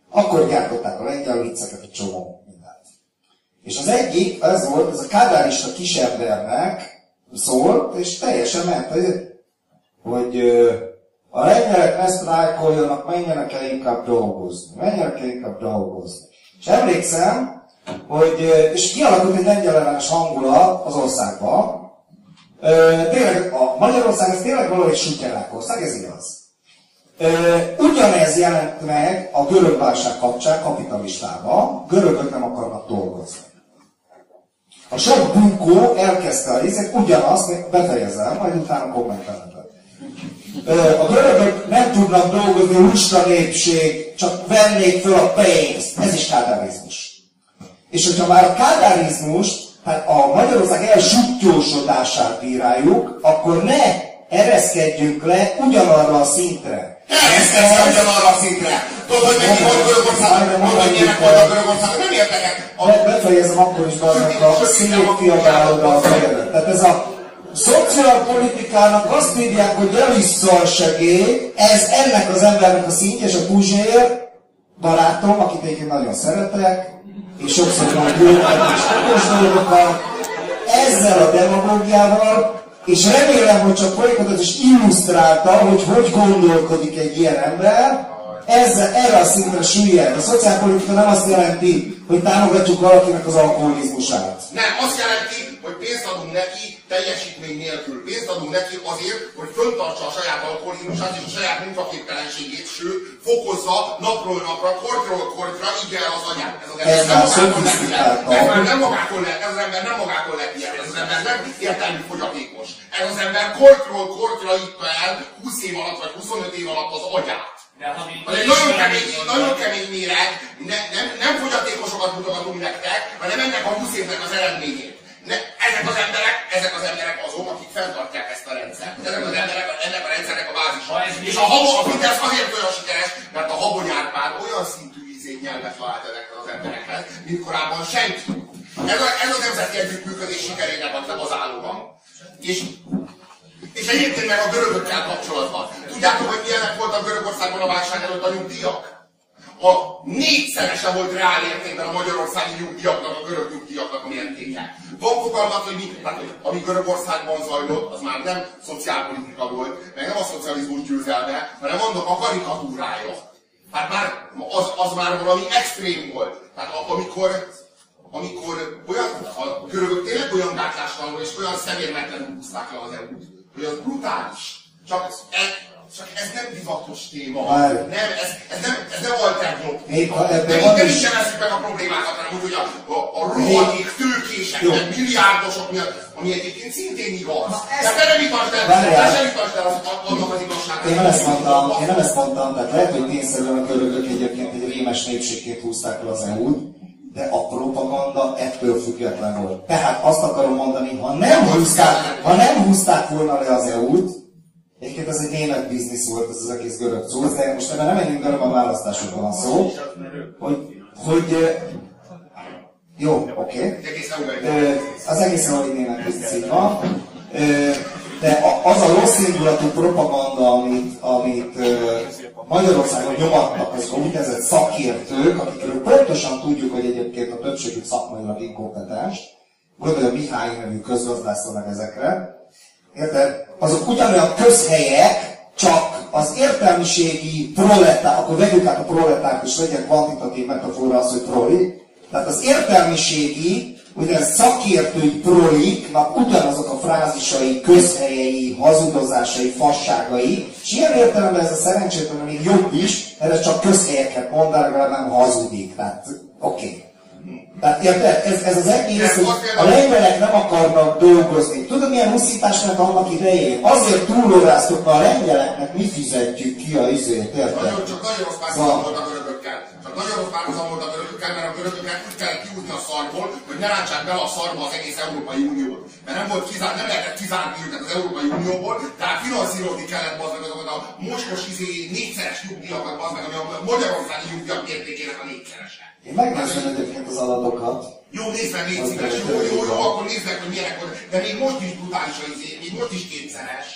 Akkor gyártották a lengyel vicceket, egy csomó mindent. És az egyik, ez volt, ez a kádárista kisembernek szólt, és teljesen ment, hogy, hogy a lengyelek ne sztrájkoljanak, menjenek el inkább dolgozni. Menjenek el inkább dolgozni. És emlékszem, hogy, és kialakult egy lengyel ellenes hangulat az országban, tényleg a Magyarország ez tényleg valahogy sutyerák ország, ez igaz. Ö, ugyanez jelent meg a görög válság kapcsán kapitalistában, görögök nem akarnak dolgozni. A sok bunkó elkezdte a részét, ugyanazt, befejezem, majd utána kommentelem. A görögök nem tudnak dolgozni, lusta népség, csak vennék föl a pénzt. Ez is kádárizmus. És hogyha már a kádárizmust, hát a Magyarország elsuttyósodását bíráljuk, akkor ne ereszkedjünk le ugyanarra a szintre. Elkezdtem ugyanarra a szintre. Tudod, hogy mennyi volt Görögország? Tudod, hogy milyenek voltak Görögország? Nem Be- Befejezem akkor is annak a szép kiabálod a fejedet. Tehát ez a szociálpolitikának azt írják, hogy a segély, ez ennek az embernek a szintje, és a Puzsér, barátom, akit egyébként nagyon szeretek, és sokszor van jókat és okos dolgokat, ezzel a demagógiával, és remélem, hogy csak folyamatot is illusztrálta, hogy hogy gondolkodik egy ilyen ember, ezzel, erre a szintre süllyed. A szociálpolitika nem azt jelenti, hogy támogatjuk valakinek az alkoholizmusát. Nem, azt jelenti, adunk neki teljesítmény nélkül. Pénzt adunk neki azért, hogy föntartsa a saját alkoholizmusát és a saját munkaképtelenségét, sőt, fokozza napról napra, kortról kortra, így el az anyát. Ez az ember Ez nem magától lett ilyen. Ez már nem magától lett, ez az ember nem magától lett ilyen. Ez az ember nem értelmi fogyatékos. Ez az ember kortról kortra itta el 20 év alatt vagy 25 év alatt az agyát. Az egy nagyon kemény, nagyon kemény méreg, ne, nem, nem fogyatékosokat mutogatunk nektek, hanem ennek a 20 évnek az eredményét. Ne, ezek az emberek, ezek az emberek azok, akik fenntartják ezt a rendszert. Ezek az emberek ennek a rendszernek a bázisa. És a, habo, a Fidesz azért olyan sikeres, mert a Habony Árpád olyan szintű ízét nyelvet talált ezekkel az emberekhez, mint korábban senki. Ez a, ez a nemzeti együttműködés sikerének a az állóban. És, és egyébként meg a görögökkel kapcsolatban. Tudjátok, hogy milyenek voltak Görögországban a válság előtt a nyugdíjak? A négyszerese volt reál értékben a magyarországi nyugdíjaknak, a görög nyugdíjaknak a mértéke. Van fogalmat, hogy mi, tehát, hogy ami Görögországban zajlott, az már nem szociálpolitika volt, meg nem a szocializmus győzelme, hanem annak a karikatúrája. Hát már az, az már valami extrém volt. Tehát amikor, amikor olyan, a görögök tényleg olyan gátlástalanul és olyan szemérmetlenül húzták le az EU-t, hogy az brutális. Csak, e, csak ez nem divatos téma. Várj. Nem, ez, ez nem, ez nem alternatív Még téma. ha ebben De van nem is- is nevezzük meg a problémákat, hanem hogy a, a, a rohadék tőkések, meg milliárdosok miatt, ami egyébként szintén igaz. Ez- te nem itasd el, te sem itasd el az, annak az igazságát. Én nem ezt mondtam, én nem ezt mondtam, tehát lehet, hogy tényszerűen a görögök egyébként egy rémes népségként húzták el az EU-t, de a propaganda ettől független volt. Tehát azt akarom mondani, ha nem húzták, ha nem húzták volna le az EU-t, Egyébként ez egy német biznisz volt, ez az egész görög cucc, de most ebben nem menjünk bele, a választásokról van szó, hogy, hogy jó, oké. Okay. Az egész egy német biznisz így van. De az a rossz indulatú propaganda, amit, amit Magyarországon nyomattak azok a úgynevezett szakértők, akikről pontosan tudjuk, hogy egyébként a többségük szakmailag inkompetens, gondolj a Mihály nevű közgazdásznak ezekre, Érted? Azok ugyanolyan közhelyek, csak az értelmiségi proletár, akkor vegyük át a proletárt, és legyen kvantitatív metafora az, hogy proli. Tehát az értelmiségi, ugye szakértői proliknak ugyanazok a frázisai, közhelyei, hazudozásai, fasságai, és ilyen értelemben ez a szerencsétlen még jobb is, mert ez csak közhelyeket mond, legalább nem hazudik. Tehát oké. Okay. Tehát érted? Ez, ez az egész, hogy a lengyelek nem akarnak dolgozni. Tudod, milyen huszítás ment annak idején? Azért túlóráztok, mert a lengyeleknek mi fizetjük ki a izét, érted? Nagyon, csak nagyon rossz párhuzam Van. volt a görögökkel. Csak nagyon rossz párhuzam volt a görögökkel, mert a görögöket úgy kellett kiúzni a szarból, hogy ne rántsák bele a szarba az egész Európai Uniót. Mert nem volt kizár, nem lehetett kizárni őket az Európai Unióból, tehát finanszírozni kellett bazd meg azokat a mocskos izé négyszeres nyugdíjakat, bazd meg, ami a magyarországi nyugdíjak mértékének a négyszerese. Én megnézem egyébként az adatokat. Jó, nézd meg, légy szíves, jó, jó, jó, akkor nézd meg, hogy milyenek volt. De még most is brutális a izé, még most is kétszeres.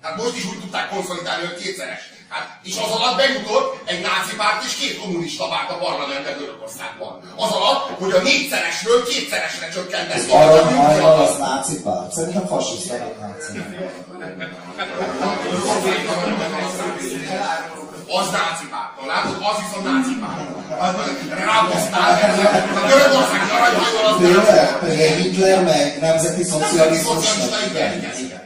Tehát most is úgy tudták konszolidálni, hogy kétszeres. Hát, és az alatt bejutott egy náci párt és két kommunista párt a parlamentbe Görögországban. Az alatt, hogy a négyszeresről kétszeresre csökkentették a Aranyhajnal nyugdíjakat. az náci párt. Szerintem fasiszta vagy náci. Az náci párt. Látod, az viszont náci párt. Ráboztál, a görögországi aranyhajnal az náci. Pedig Hitler meg nemzeti szocializmus. Igen, igen, igen.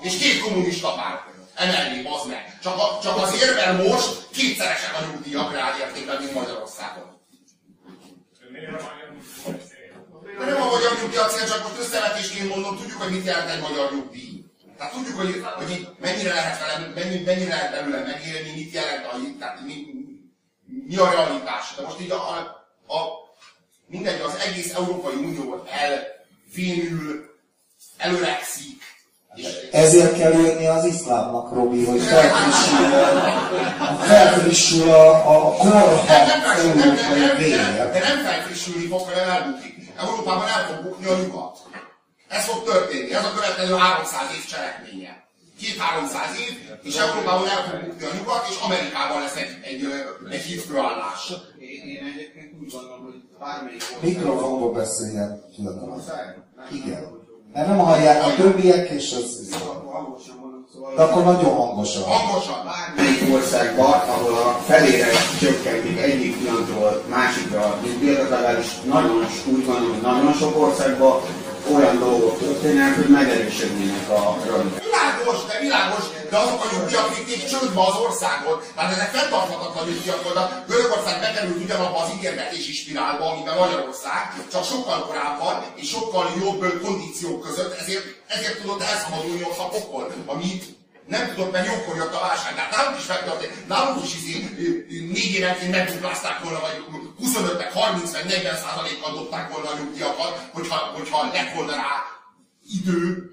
És két kommunista párt. Emellé, az meg. Csak, a, csak azért, mert most kétszeresek a nyugdíjak reál értékben, mint Magyarországon. De nem a magyar nyugdíj a cél, csak most összevetésként mondom, tudjuk, hogy mit jelent egy magyar nyugdíj. Tehát tudjuk, hogy, hogy itt mennyire lehet vele, mennyi, mennyire lehet belőle megélni, mit jelent a tehát mi, mi a realitás. De most így a, a, a mindegy, az egész Európai Unió elvénül, előrekszik. Ezért kell jönni az iszlámnak, Robi, hogy felfrissül, felfrissül a, a korhat európai vér. de nem felfrissülni fog, hanem elbukik. Európában el fog bukni a nyugat. Ez fog történni. Ez a következő 300 év cselekménye. Két-háromszáz év, és Európában el fog bukni a nyugat, és Amerikában lesz egy, egy, egy hitfőállás. Én, én egyébként úgy gondolom, hogy bármelyik Mikrofonba beszéljen, fiatalok. Igen. Mert nem hallják a többiek, és az... szóval De akkor nagyon hangosan. Hangosan. bármelyik országban, ahol a felére csökkentik egyik pillanatról másikra a nyugdíjat, legalábbis nagyon, úgy gondolom, hogy nagyon sok országban olyan dolgok történnek, hogy megerősödnének a realitás. Világos, de világos, de azok a nyugdíjak vitték csődbe az országot. Tehát ezek fenntarthatatlan nyugdíjak voltak. Görögország bekerült ugyanabba az ígérgetési spirálba, amiben Magyarország, csak sokkal korábban és sokkal jobb kondíciók között, ezért, ezért tudott elszabadulni ott a pokol, amit nem tudott, mert jókor jött a válság. Tehát nálunk is megtörtént, nálunk is izé, négy évenként megduplázták volna, vagy 25 meg 30 meg 40 százalékkal dobták volna a nyugdíjakat, hogyha, hogyha lett volna rá idő,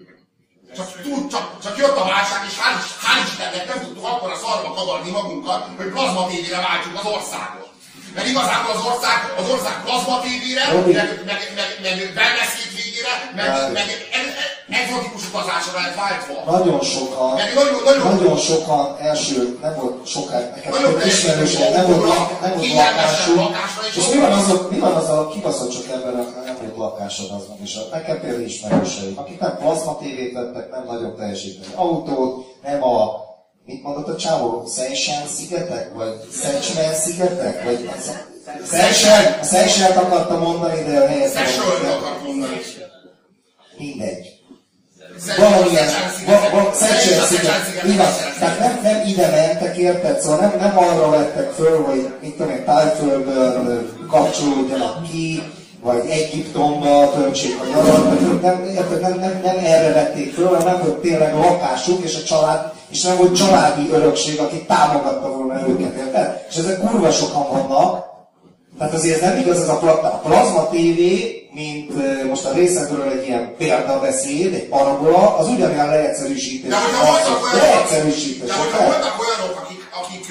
csak, tud, csak, csak jött a válság, és hál' hál' Istennek nem tudtuk akkor a szarba kavarni magunkat, hogy plazma tévére váltsuk az országot. Mert igazából az ország, az ország plazma tévére, meg, meg, meg, meg wellness végére, meg, meg e- egzotikus utazásra lett váltva. Nagyon sokan, Meg nagyon, nagyon, nagyon sokan első, nem volt sokáig, nekem Nagyon több ismerőség, nem volt, nem volt is És mi van, azok, mi van az a kibaszott sok embernek, nem volt lakásod aznak is? Nekem például ismerőseim, akik nem plazma tévét vettek, nem nagyobb teljesítmény autót, nem a mit mondott a csávó, Seychelles szigetek? Vagy Seychelles szigetek? Vagy Seychelles, a Seychelles akartam mondani, de a helyet Sesről akart mondani. Mindegy. Valamilyen, va- va- Szecsen sziget, igaz, tehát nem, nem ide mentek, érted? Szóval nem, nem arra vettek föl, hogy mit tudom én, Tájföldön ö, kapcsolódjanak ki, vagy Egyiptomba töltsék a nyarat, nem, érted? Nem, nem, nem erre vették föl, hanem nem volt tényleg lakásuk, és a család, és nem volt családi örökség, aki támogatta volna őket, érted? És ezek kurva sokan vannak, tehát azért ez nem igaz ez a, a plazma TV, mint most a részekről egy ilyen példabeszéd, egy parabola, az ugyanolyan leegyszerűsítés. De hogyha voltak olyanok, de hogyha voltak olyanok, akik, akik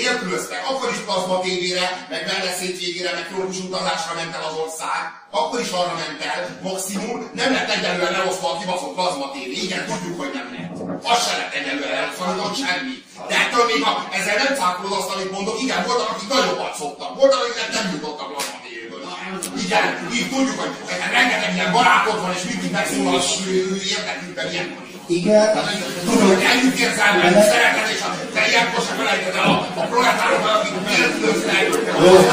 nélkülöztek, akkor is plazma tévére, meg melleszét végére, meg trópus utazásra ment el az ország, akkor is arra ment el, maximum, nem lett egyelően elosztva a kibaszott plazma tévé. Igen, tudjuk, hogy nem lett. Az se lett egyelően elosztva, mint ott semmi. De ettől még a, ezzel nem cáfolod azt, amit mondok, igen, voltak, akik nagyobbat szoktak, voltak, akik nem jutottak plazma. Igen, így tudjuk, hogy rengeteg ilyen barátod van, és mindig megszólal az érdekükben ilyenkor. Igen, Tudod, hogy együtt érzel velük, szereted, és a, te ilyenkor sem felejted el a, a proletárokat, akik nélkülöznek,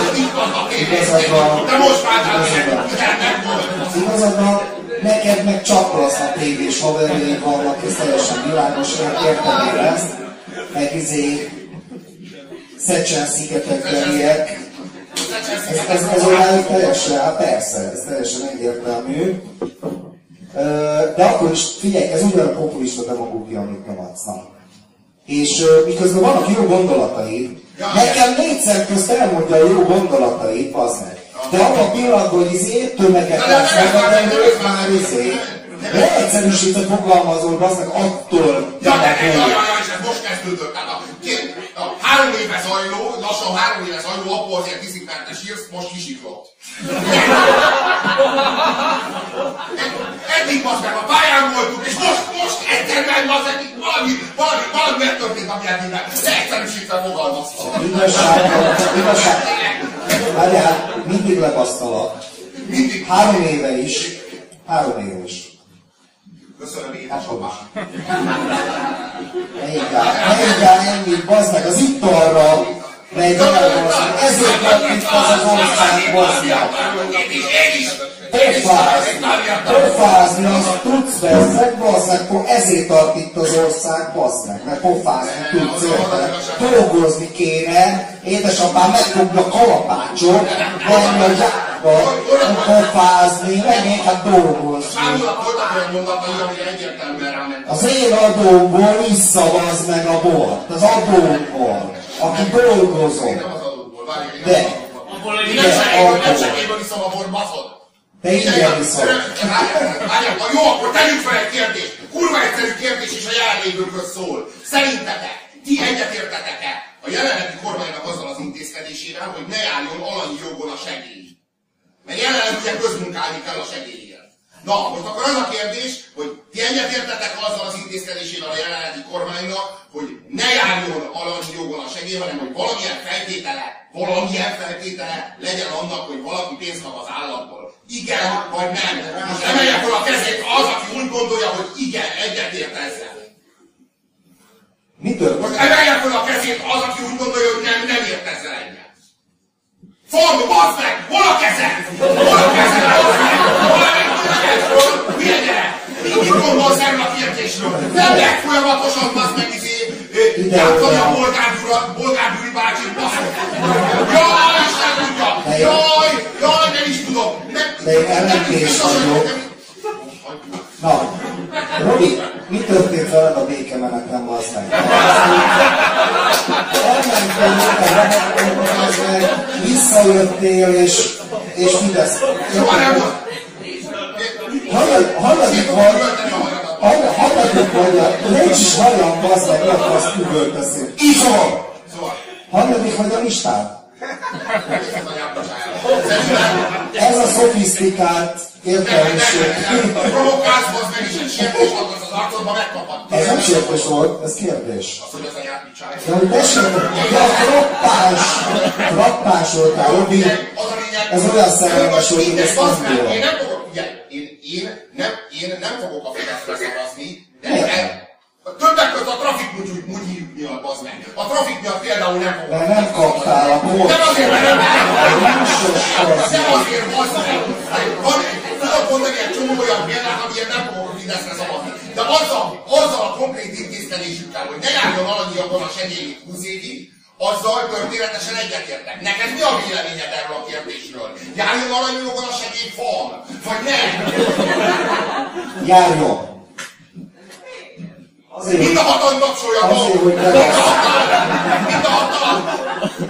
hogy itt vannak Igazad van. De most már Igazad van. igen, nem volt. igazad van, neked meg csak plazma tévés haverjaid vannak, ez teljesen világos, értem én ezt, meg izé Szecsen szigetekbeliek, Ez, ez, ez olyan teljesen, hát persze, ez teljesen egyértelmű. De akkor is, figyelj, ez ugyan a populista demagógia, amit nyomatsz. na. És miközben vannak jó gondolataid, nekem négy szem közt elmondja a jó gondolatait, az meg. De abban a pillanatban, hogy izé, tömeget látsz magad előtt, már izé, leegyszerűsítve fogalmazol, az meg attól Ja, de, most kezdődött. A, a három éve zajló, lassan három éve zajló, abból azért tízig mentes írsz, most kisiklott. Eddig az meg a pályán voltunk, és most, most egyszerűen az eddig valami, valami, valami megtörtént, ami eddig nem. Leegyszerűsítve fogalmaztam. Igazság, igazság. Várjál, mindig lebasztalak. Mindig. Három éve is. Három éve is. Köszönöm, édesapám. Ne hívjál, ne hívjál ennyit, bazd meg, az itt arra megy el, bazd meg. Ezért lett itt az az ország, bazd meg. Pofázni, az tudsz veszek, meg, po- ezért tart itt az ország, bazd meg, mert pofázni tudsz, érted? Dolgozni kéne, édesapám megfogja kalapácsot, menni a gyárba, pofázni, menjék hát dolgozni. Sámunak voltak olyan mondatai, amire egyértelműen ráment. Az én adómból visszavaz meg a bort, az adómból, aki dolgozom. De. nem adókból. Én De, nem segélyből, nem alkohol. segélyből iszom a bort, baszod. Te ingyen viszol. Várjál, ha jó, akkor tegyünk fel egy kérdést. Kurva egyszerű kérdés, és a jelenlévőkhöz szól. Szerintetek, ti egyetértetek-e a jelenlegi kormánynak azzal az intézkedésével, hogy ne járjon alanyi jogon a segély? Mert jelenleg ugye közmunkálni kell a segélyért. Na, most akkor az a kérdés, hogy ti egyetértetek azzal az intézkedésével a jelenlegi kormánynak, hogy ne járjon alanyi jogon a segély, hanem hogy valamilyen feltétele, valamilyen feltétele legyen annak, hogy valaki pénzt kap az államból. Igen, vagy nem. Most emelje fel a kezét az, aki úgy gondolja, hogy igen, egyetért ezzel. Mi Most emelje fel a kezét az, aki úgy gondolja, hogy nem, nem ért ezzel egyet. Ford, bazd meg! Hol a kezed? Hol a kezed? Bazd meg! Hol a kezed? Hülye gyerek! Mit gondolsz erről a kérdésről? Nem lehet folyamatosan, bazd meg, izé, játszani a bolgárgyúra, bolgárgyúri bácsi, baszod. Jaj, Isten tudja! Jaj, jaj, nem is tudom. Nem, De én ellentés vagyok. Na, Robi, mi történt veled a békemeneten, bazd meg? Elmentél éppen bazd meg, visszajöttél, és, és mi lesz? Soha nem volt. Hallad- Halladik vagy, hall- halladik vagy, nincs is hajlam, bazd meg, mi akarsz üvölteszni. Izom! Hanyadik vagy a listán? Ez a nyápacsája. Ez a provokálsz, az meg is egy sértés akarsz az arcodba, megkaphatod. Ez nem sértés volt, ez kérdés. Az, hogy az a nyápacsája. De hogy tessék, de a frappás, frappás voltál, Robi, Az ez olyan szerelmes volt, hogy ezt nem bírom. Én nem fogok, ugye, én, én, nem, én nem fogok a Fideszre szavazni, de el, többek között a trafik mutyi miatt, bazd meg. A trafik miatt például nem fogok. De nem kaptál a kód. Nem azért, mert nem Nem sos Nem azért, bazd meg. Van, tudok mondani egy csomó olyan példát, amiért nem fogok a Fideszre szavazni. De azzal, azzal a konkrét intézkedésükkel, hogy ne járjon alanyiakon a segélyét 20 évig, azzal történetesen egyetértek. Neked mi a véleményed erről a kérdésről? Járjon alanyiakon a segély fan? Vagy nem? Járjon! Azért, Mind a hatan tapsoljatok! Azért, hogy Mind a hatan! Mind a hatan!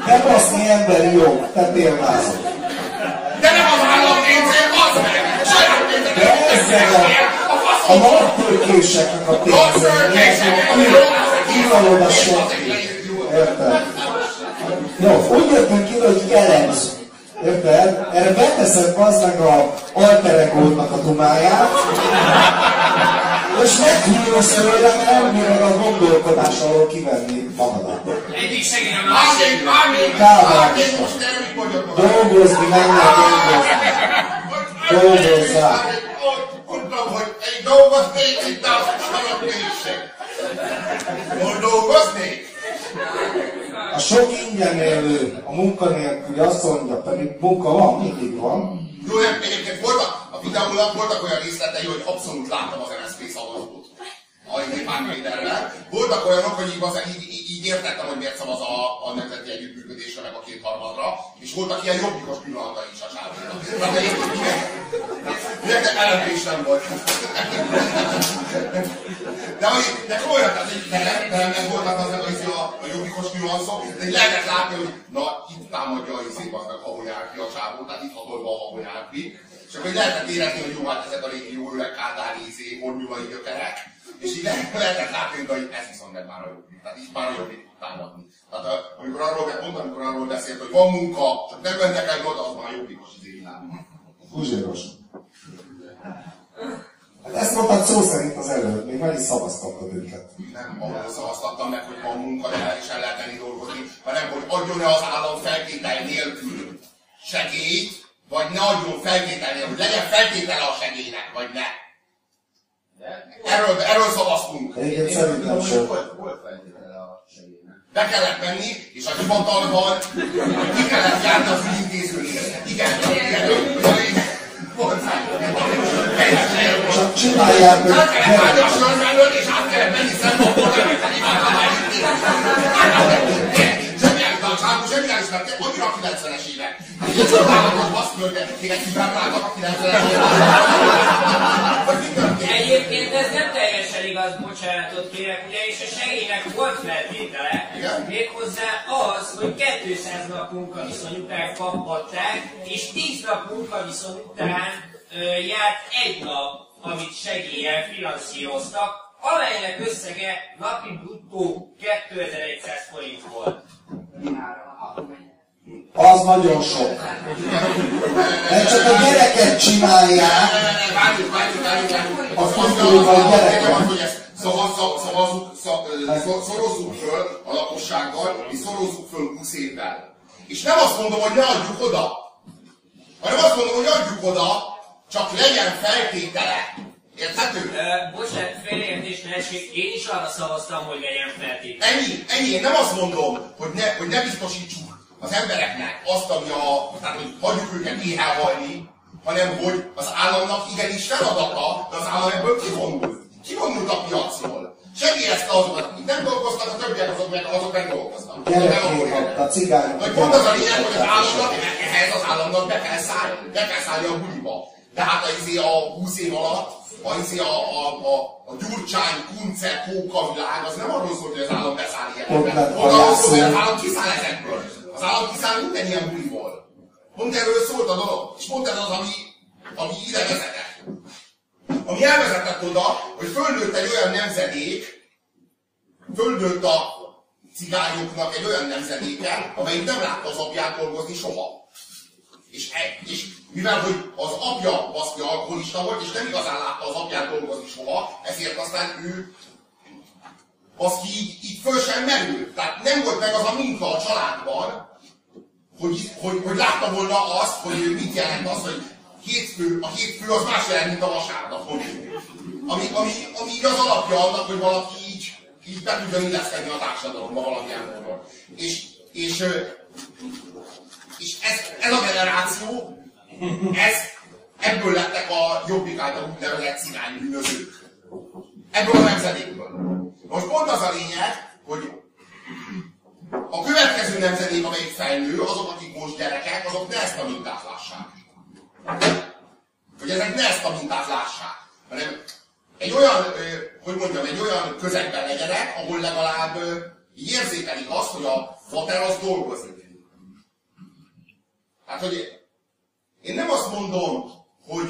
bebaszni emberi jog, te példázol. De nem az állam pénzért, az meg! Saját pénzért! De ezzel a, A nagytörkéseknek a pénzzel, kívánod a senki. Érted? Jó, úgy jöttünk ki, hogy jelenz. Érted? Erre beteszed az meg a alter egódnak a dumáját, és meghűlsz tőle, mert nem bírod a gondolkodás alól kivenni magadat. Egyik segély a Árnyék, másik. árnyék, Kávár. árnyék, most erre mit mondjak magam? Dolgozni, mennek dolgozni. Dolgozzál. Mondtam, hogy egy dolgoznék, itt a szanatnézség. Hol dolgoznék? A sok ingyen élő, a munkanélküli azt mondja, pedig munka van, mindig van. Jó, nem, egyébként voltak, a videónak voltak olyan részletei, hogy abszolút láttam az MSZP szavazót. A Pártvédelrel. Voltak olyanok, hogy így, így, így, így értettem, hogy miért szavaz a, a nemzeti együttműködésre, meg a kétharmadra, és voltak ilyen jobbikos pillanatai is a sávónak. LNP is nem volt. De, hogy, de komolyan, tehát egy, nem, nem, nem voltak az, az, a, a jobbikos nüanszok, de lehetett látni, hogy na, itt támadja a izék, az meg a Habonyárpi a sávó, tehát itt hatol be a Habonyárpi. És akkor lehetett érezni, hogy jó, hát ezek a régi jó öreg Kádár izé, hornyulai gyökerek. És így le- lehetett látni, hogy ez viszont meg már a jobbik. Tehát így már a tud támadni. Tehát a, amikor arról, pont amikor arról beszélt, hogy van munka, csak nem mentek el oda, az már a jobbikos izé világ. Uzséros. Hát ezt mondtad szó szerint az előtt, még meg is szavaztattad őket. nem arról szavaztattam meg, hogy van munka, de el is el lehet tenni dolgozni, hanem hogy adjon-e az állam feltétel nélkül segélyt, vagy ne adjon feltétel nélkül, hogy legyen feltétele a segélynek, vagy ne. Erről, erről szavaztunk. Egyébként szerintem sem. Be kellett menni, és a hivatalban ki kellett járni az ügyintézőnél. Igen, igen. Volt. Csak csinálják meg. Át kellett állni a sörmelőt, és át kellett menni szempontból, de a csávó zseniális, mert annyira a 90-es évek. Így csodálatos baszkölde, még egy hipermáltak a 90-es évek. Hogy mi történt? Egyébként ez nem teljesen igaz, bocsánatot kérek, ugyanis a segélynek volt feltétele, méghozzá az, hogy 200 nap munkaviszony után kaphatták, és 10 nap munkaviszony után ö, járt egy nap, amit segélyen finanszíroztak, amelynek összege napi bruttó 2100 forint volt. Az nagyon sok. Mert csak a gyereket csinálják, Várjuk, várjuk. A Az faszolóval az- az- gyereke. az- hogy ezt szavazza- szavazzuk, sza- ö, szor- szorozzuk föl a lakossággal, és szorozzuk föl 20 évvel. És nem azt mondom, hogy ne adjuk oda, hanem azt mondom, hogy adjuk oda, csak legyen feltétele. Érthető? Bocsánat, félreértés ne essék, én is arra szavaztam, hogy legyen feltétel. Ennyi, ennyi. Én nem azt mondom, hogy ne, hogy ne biztosítsuk az embereknek azt, ami a, tehát hogy hagyjuk őket éhelhalni, hanem hogy az államnak igenis feladata, de az állam ebből kivonul. Kivonult a piacról. Segélyezte azokat, akik nem dolgoztak, a többiek azok meg, azok meg dolgoztak. gyerekként a cigányok. Vagy pont az a lényeg, hogy az államnak, ehhez az államnak be kell szállni, be kell szállni a buliba. De hát az izé a 20 év alatt, a, izé a, a, a, a gyurcsány, kunce, kóka világ, az nem arról szól, hogy az állam beszáll ilyenekbe. arról szól, hogy az állam kiszáll ezekből. Az állam kiszáll minden ilyen buliból. Pont erről szólt a dolog. És pont ez az, ami, ami ide vezetett. Ami elvezetett oda, hogy fölnőtt egy olyan nemzedék, földőtt a cigányoknak egy olyan nemzedéke, amelyik nem látta az apját dolgozni soha. És, e, és mivel, hogy az apja baszki alkoholista volt, és nem igazán látta az apját dolgozni soha, ezért aztán ő baszki így, így föl sem merült. Tehát nem volt meg az a minta a családban, hogy, hogy, hogy látta volna azt, hogy mit jelent az, hogy hétfő, a hétfő az más jelent, mint a vasárnap. Ami, ami, ami az alapja annak, hogy valaki így, így be tudjon illeszkedni a társadalomba valamilyen módon. És, és, és ez, ez a generáció, ez, ebből lettek a jobbik által úgynevezett cigány bűnözők. Ebből a nemzedékből. Most pont az a lényeg, hogy a következő nemzedék, amelyik fejlő, azok, akik most gyerekek, azok ne ezt a mintát lássák. Hogy ezek ne ezt a mintát lássák, hanem egy olyan, hogy mondjam, egy olyan közegben legyenek, ahol legalább érzékelik azt, hogy a fater az dolgozik. Hát, hogy én nem azt mondom, hogy,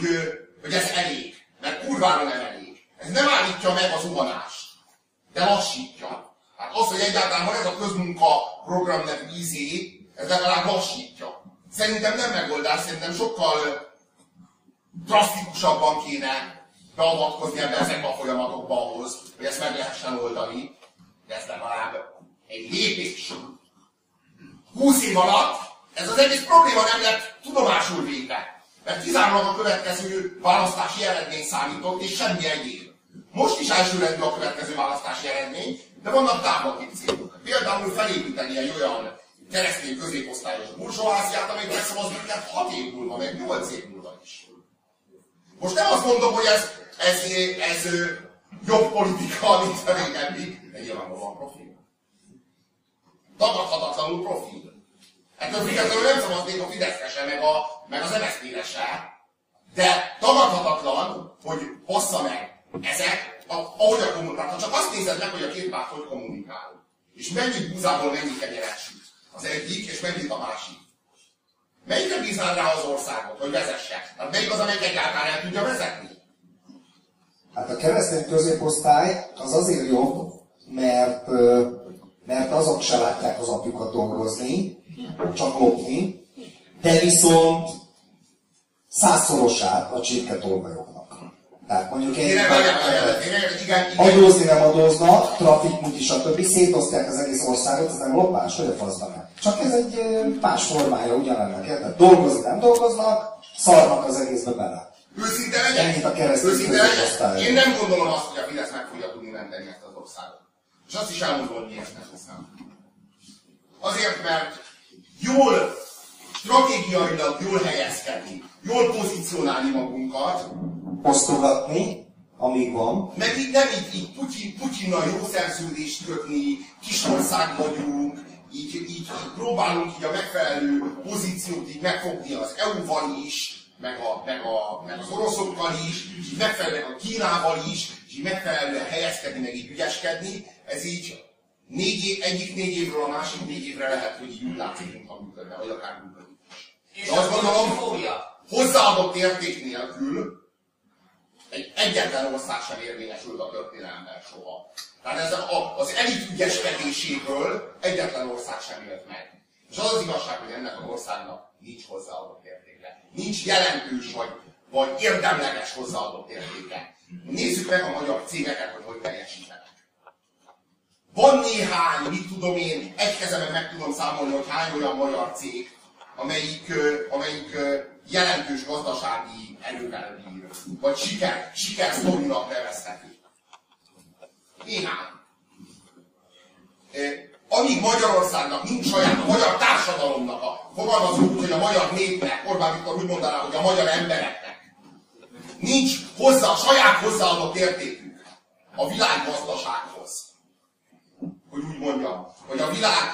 hogy ez elég, mert kurvára nem elég. Ez nem állítja meg az uhanást, de lassítja. Hát az, hogy egyáltalán van ez a közmunka program nevű izé, ez legalább lassítja. Szerintem nem megoldás, szerintem sokkal drasztikusabban kéne beavatkozni ebbe ezekbe a folyamatokba ahhoz, hogy ezt meg lehessen oldani, de ez legalább egy lépés. 20 év alatt ez az egész probléma nem lett tudomásul véve, mert kizárólag a következő választási eredmény számított, és semmi egyéb. Most is elsőrendű a következő választási eredmény, de vannak távlati célok. Például felépíteni egy olyan keresztény középosztályos burzsóáziát, amely megszavaz minket 6 év múlva, meg 8 év múlva is. Most nem azt mondom, hogy ez, ez, ez, ez jobb politika, mint régebbi, de nyilvánvalóan profil. Tagadhatatlanul profil. Ettől függetlenül nem szavaznék a Fideszre se, meg, a, meg az MSZP-re se, de tagadhatatlan, hogy bassza meg ezek ahogy a kommunikál. Csak azt nézed meg, hogy a két párt hogy kommunikál, és mennyi búzából mennyi kenyeret az egyik, és mennyit a másik. Melyikre bíznál rá az országot, hogy vezesse? Hát melyik az, amelyik egyáltalán el tudja vezetni? Hát a keresztény középosztály az azért jobb, mert, mert azok se látják az apjukat dolgozni, csak lopni, de viszont százszorosát a csirketolvajoknak. Tehát mondjuk egy... Adózni nem adóznak, trafik, is, stb. Szétosztják az egész országot, ez nem lopás, hogy a faszban Csak ez egy más formája ugyanennek. Tehát dolgozni nem dolgoznak, szarnak az egészbe bele. Őszinte legyen? Ennyit a keresztény Én nem gondolom azt, hogy a Fidesz meg fogja tudni menteni ezt az országot. És azt is elmondom, hogy miért nem hiszem. Azért, mert jól, stratégiailag jól helyezkedni, jól pozícionálni magunkat, osztogatni, amíg van. Meg így nem így, így Putyin, Putyinnal jó szerződést kötni, kis ország vagyunk, így, így, próbálunk így a megfelelő pozíciót így megfogni az EU-val is, meg, a, meg, a, meg az oroszokkal is, és így megfelelően a Kínával is, és így megfelelően helyezkedni, meg így ügyeskedni, ez így négy év, egyik négy évről a másik négy évre lehet, hogy így úgy látszik, mint a működne, vagy akár működik. És azt gondolom, hozzáadott érték nélkül, egy egyetlen ország sem érvényesült a történelemben soha. Tehát ez a, az elit ügyeskedéséből egyetlen ország sem élt meg. És az az igazság, hogy ennek az országnak nincs hozzáadott értéke. Nincs jelentős vagy, vagy érdemleges hozzáadott értéke. Nézzük meg a magyar cégeket, hogy hogy teljesítenek. Van néhány, mit tudom én, egy kezemen meg tudom számolni, hogy hány olyan magyar cég, amelyik, amelyik jelentős gazdasági erővel bír, vagy siker, siker sztorinak nevezhető. Néhány. Amíg Magyarországnak nincs saját, a magyar társadalomnak, a fogalmazó úgy, hogy a magyar népnek, Orbán Viktor úgy mondaná, hogy a magyar embereknek, nincs hozzá, saját hozzáadott értékük a világgazdasághoz. Hogy úgy mondjam, hogy a világ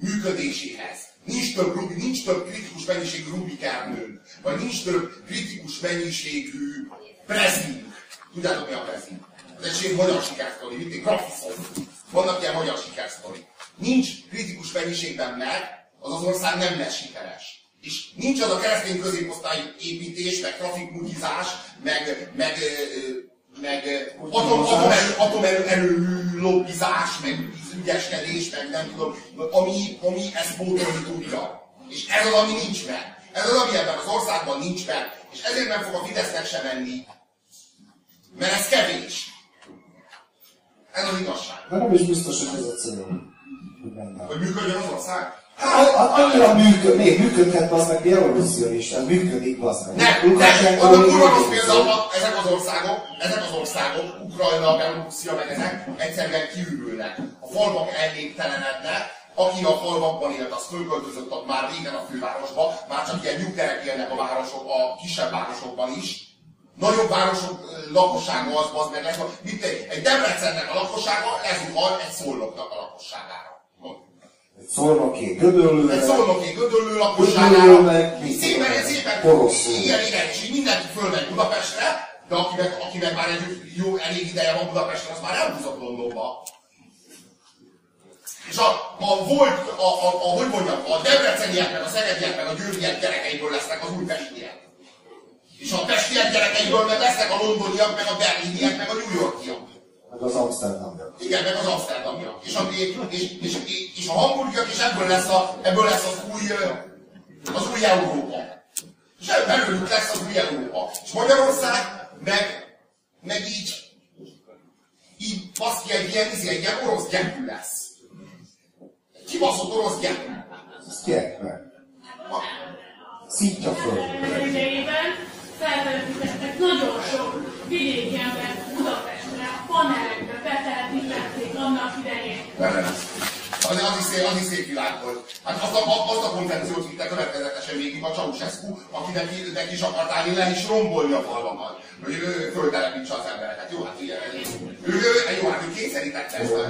működéséhez, Nincs több, nincs több kritikus mennyiségű Rubik Ernőnk, vagy nincs több kritikus mennyiségű prezink. Tudjátok mi a prezink? Ez egy magyar sikersztori, mint egy grafiszon. Vannak ilyen magyar sikersztori. Nincs kritikus mennyiségben meg, az az ország nem lesz sikeres. És nincs az a keresztény középosztály építés, meg trafikmutizás, meg, meg meg atom, atomerő, atomerő erő lobbizás, meg ügyeskedés, meg nem tudom, ami, ami ezt pótolni tudja. És ez az, ami nincs meg. Ez az, ami ebben az országban nincs meg. És ezért nem fog a Fidesznek sem menni. Mert ez kevés. Ez az igazság. De nem is biztos, hogy ez a cél. Hogy működjön az ország? Hát, hát annyira működ, még működhet az meg Bielorusszia is, ez működik, az meg. Nem, nem, Lukashenko azok még kurva rossz ezek az országok, ezek az országok, Ukrajna, Belorusszia, meg ezek egyszerűen kiürülnek. A falvak elnéptelenednek, aki a falvakban élt, az fölköltözött ott már régen a fővárosba, már csak ilyen nyuggerek élnek a városok, a kisebb városokban is. Nagyobb városok lakossága az, az meg lesz. Mit egy, egy Debrecennek a lakossága, ez van egy szolnoknak a lakosságára. Szolnoki gödöllőre, Egy szolnoki gödöllő lakosságára. Szépen, szépen, Poroszul. és így mindenki fölmegy Budapestre, de aki meg, aki meg már egy jó, elég ideje van Budapesten, az már elhúzott Londonba. És a, a volt, a, a, a, hogy mondjam, a debreceniek, meg a szegediek, meg a győriek gyerekeiből lesznek az újpestiek. És a pestiek gyerekeiből meg lesznek a londoniak, meg a berliniek, meg a New Yorkiak. Meg az Amsterdamiak. Igen, meg az Amsterdamiak. És a, és, és, és, és a hamburgiak, és ebből lesz, a, ebből lesz az új, az új Európa. És belőlük lesz az új Európa. És Magyarország meg, meg így, így baszki egy ilyen, izé, egy ilyen orosz gyerkű lesz. Egy Kibaszott orosz gyerkű. Ez gyermek. Szítja föl. idejében feltelepítettek nagyon sok vidéki embert Budapestre, a panelekbe betelepítették annak idején. Nem, nem. Az, az, is szép, az is szép világ volt. Hát azt a, azt a koncepciót vitte következetesen végig a Ceausescu, aki neki, neki is akart állni le és rombolni a falvakat. Hogy ő föltelepítse az embereket. Jó, hát ugye, ő, ő, jó, hát ő kényszerítette ezt a,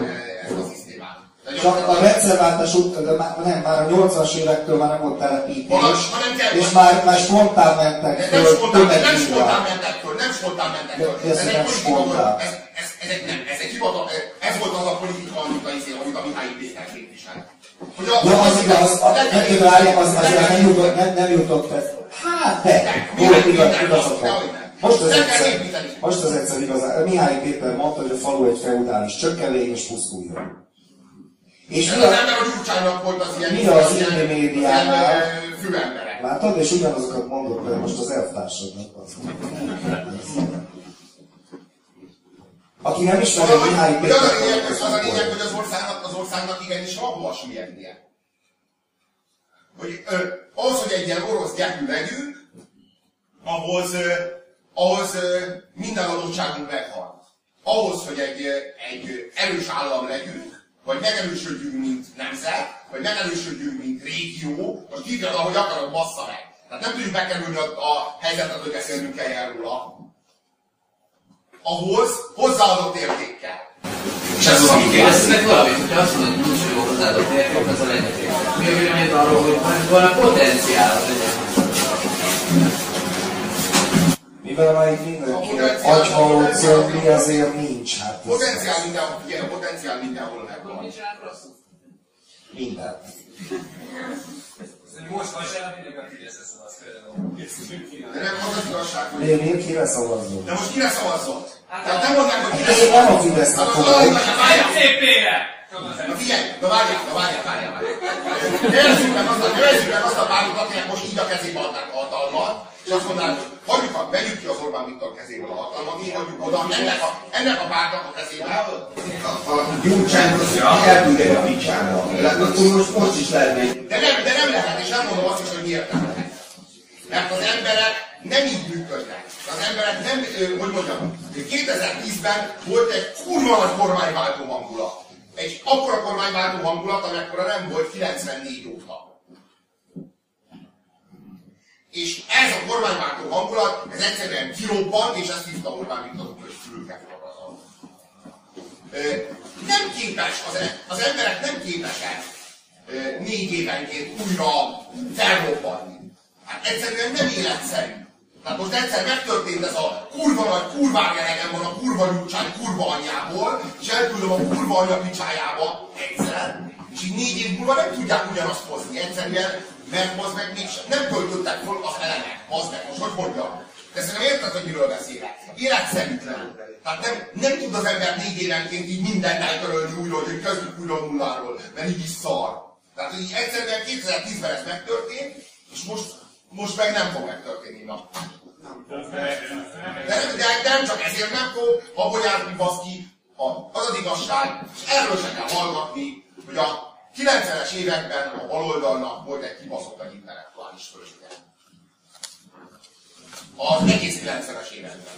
ezt a szisztémát. Csak a rendszerváltás után, már, nem, már a 80-as évektől már nem volt telepítés, kell- és már, már spontán mentek De nem föl spontán, nem spontán mentek föl, nem spontán mentek föl. Ez politika, spontán. ez, ez, ez, egy, nem, ez egy hivatal, ez volt az a politika, amit a, izé, amit a Mihály Péter képvisel. Hogy a, Ja, az igaz, a, nem várjál, az, az nem jutott, nem, nem jutott ez. Hát, de, volt igaz, igazat van. Most az egyszer, most az egyszer igazán, Mihály Péter mondta, hogy a falu egy feudális csökkevény és pusztuljon. És mi a, az mi az ilyen- médiánál? Látod, és ugyanazokat mondott de most az elvtársadnak. Az. Aki nem ismeri a Mihály Hogy az a lényeg, hogy az az a lényeg, hogy az országnak, az országnak igenis van hova. Hogy ö, ahhoz, hogy egy ilyen orosz gyerkű legyünk, ahhoz, ö, ahhoz ö, minden adottságunk meghal. Ahhoz, hogy egy, egy erős állam legyünk, vagy megerősödjünk, mint nemzet, vagy megerősödjünk, mint régió, most hívjad, ahogy akarod, bassza meg. Tehát nem tudjuk megkerülni a, a helyzetet, hogy beszélnünk kell róla. Ahhoz hozzáadott értékkel. És ez az, ami kérdeznek valamit, hogyha azt mondod, hogy nincs jó hozzáadott érték, az a lehetőség. Mi a véleményed arról, hogy van a potenciál az? Mivel már itt mindenki agyhalott zöldli, ezért nincs. Hát Potenciál mindenhol, igen, a potenciál mindenhol megvan. minden. Most van sem, mindig a Fideszre szavaz például. De nem az az igazság, hogy... Miért, miért kire szavazzunk? De most kire szavazott? Tehát nem mondják, hogy Hát én nem a Hát igazság, várjál! CP-re! Na figyelj, na várjál, na várjál, várjál, várjál. Nevezzük meg azt a, nevezzük meg azt a pártot, akinek most így a kezébe adnák a hatalmat, és azt mondanák, hogy hagyjuk, a, vegyük ki az Orbán Viktor kezéből a hatalmat, mi hagyjuk oda ennek a, ennek a pártnak a kezébe. A Gyurcsány az elküldje a picsába. Most, most is lehetne De nem, de nem lehet, és nem mondom azt is, hogy miért nem lehet. Mert az emberek nem így működnek. Az emberek nem, hogy mondjam, 2010-ben volt egy kurva nagy kormányváltó hangulat. Egy akkora kormányváltó hangulat, amekkora nem volt 94 óta. És ez a kormányváltó hangulat, ez egyszerűen kirobbant, és ezt hívta Orbán Viktor, hogy fülke forradalom. Ö, Nem képes, az, e- az emberek nem képesek négy évenként újra felrobbanni. Hát egyszerűen nem életszerű. Tehát most egyszer megtörtént ez a kurva nagy kurvág elegem van a kurva nyújtság kurva anyjából, és elküldöm a kurva anya picsájába egyszer, és így négy év múlva nem tudják ugyanazt hozni. Egyszerűen, mert az meg még nem töltöttek föl az elemek. Az meg, most hogy mondjam? De szerintem érted, hogy miről beszélek. Életszerűtlen. Tehát nem, nem tud az ember négy évenként így mindent eltörölni újra, hogy kezdjük újra nulláról, mert így is szar. Tehát így egyszerűen 2010-ben ez megtörtént, és most, most meg nem fog megtörténni. Na. De, de, de nem csak ezért nem fog, abból járni baszki, a, az az igazság, és erről se kell hallgatni, hogy a 90-es években a baloldalnak volt egy kibaszott egy intellektuális fölössége. Az egész 90-es években.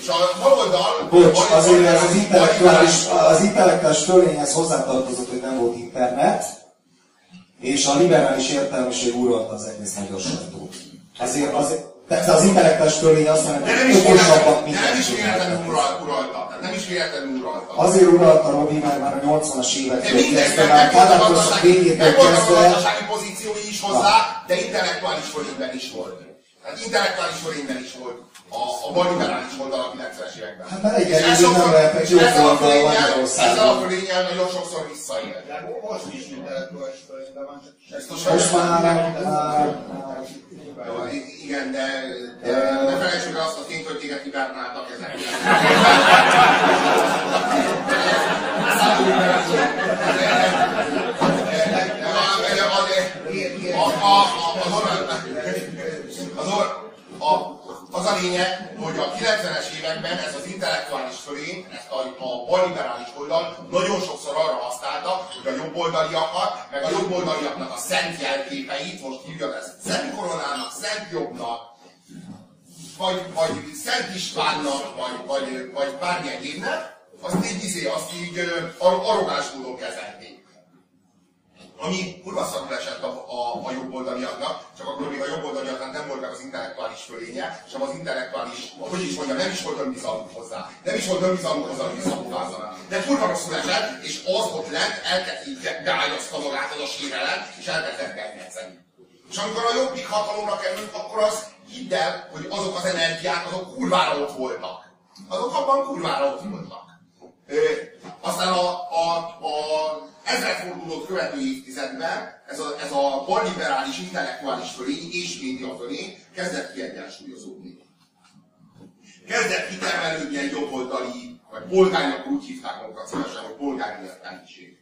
És a baloldal... Bocs, azért ez az intellektuális, az intellektuális fölényhez hozzátartozott, hogy nem volt internet, és a liberális értelmiség uralta az egész magyar sajtót. Azért, azért, de az intellektuális fölény azt nem hogy is okosabbak, mint nem is véletlenül ural- uralta. Tehát nem is véletlenül uralta. Azért uralta Robi már, már a 80-as De évektől kezdve, már megvoltak Kádár a korszak gazdasági, végétől megvoltak a kezdve, gazdasági pozíciói is hozzá, de intellektuális fölényben is volt. Tehát intellektuális fölényben is volt a, a balliberális oldal a 90-es években. Hát És elég, ez nem sokszor- lehetett jó fölénnyel- Magyarországon. Ezzel a fölénnyel nagyon sokszor visszaél. Most is most már, már, már Igen, de, de ne felejtsük el azt a tényt, hogy téged hibernáltak ezek. Az a lényeg, hogy a 90-es években ez az intellektuális fölény, ezt a, a balliberális oldal nagyon sokszor arra használta, hogy a jobboldaliakat, meg a jobboldaliaknak a szent jelképeit, most hívja ezt Szent Koronának, Szent Jobbnak, vagy, vagy Szent Istvánnak, vagy, vagy, vagy bármilyen évnek, azt így, izé, azt így arrogáns módon kezelték. Ami kurva szarul esett a, a, a jobboldaliaknak, csak akkor még a jobboldaliaknak nem volt az intellektuális fölénye, sem az intellektuális, hogy is mondjam, nem is volt önbizalmuk hozzá. Nem is volt önbizalmuk hozzá, hogy visszapofázzanak. De kurva rosszul esett, és az ott lent elkezd így beágyazta magát az a sérelem, és elkezdett bennedzeni. És amikor a jobbik hatalomra került, akkor az hidd el, hogy azok az energiák, azok kurvára ott voltak. Azok abban kurvára ott voltak. Ö, aztán a, a, a ezredfordulót követő évtizedben ez a, ez a balliberális, intellektuális fölény és média fölény kezdett kiegyensúlyozódni. Kezdett kitermelődni egy jobboldali, vagy polgári, akkor úgy hívták magukat szívesen, hogy polgári értelmiség.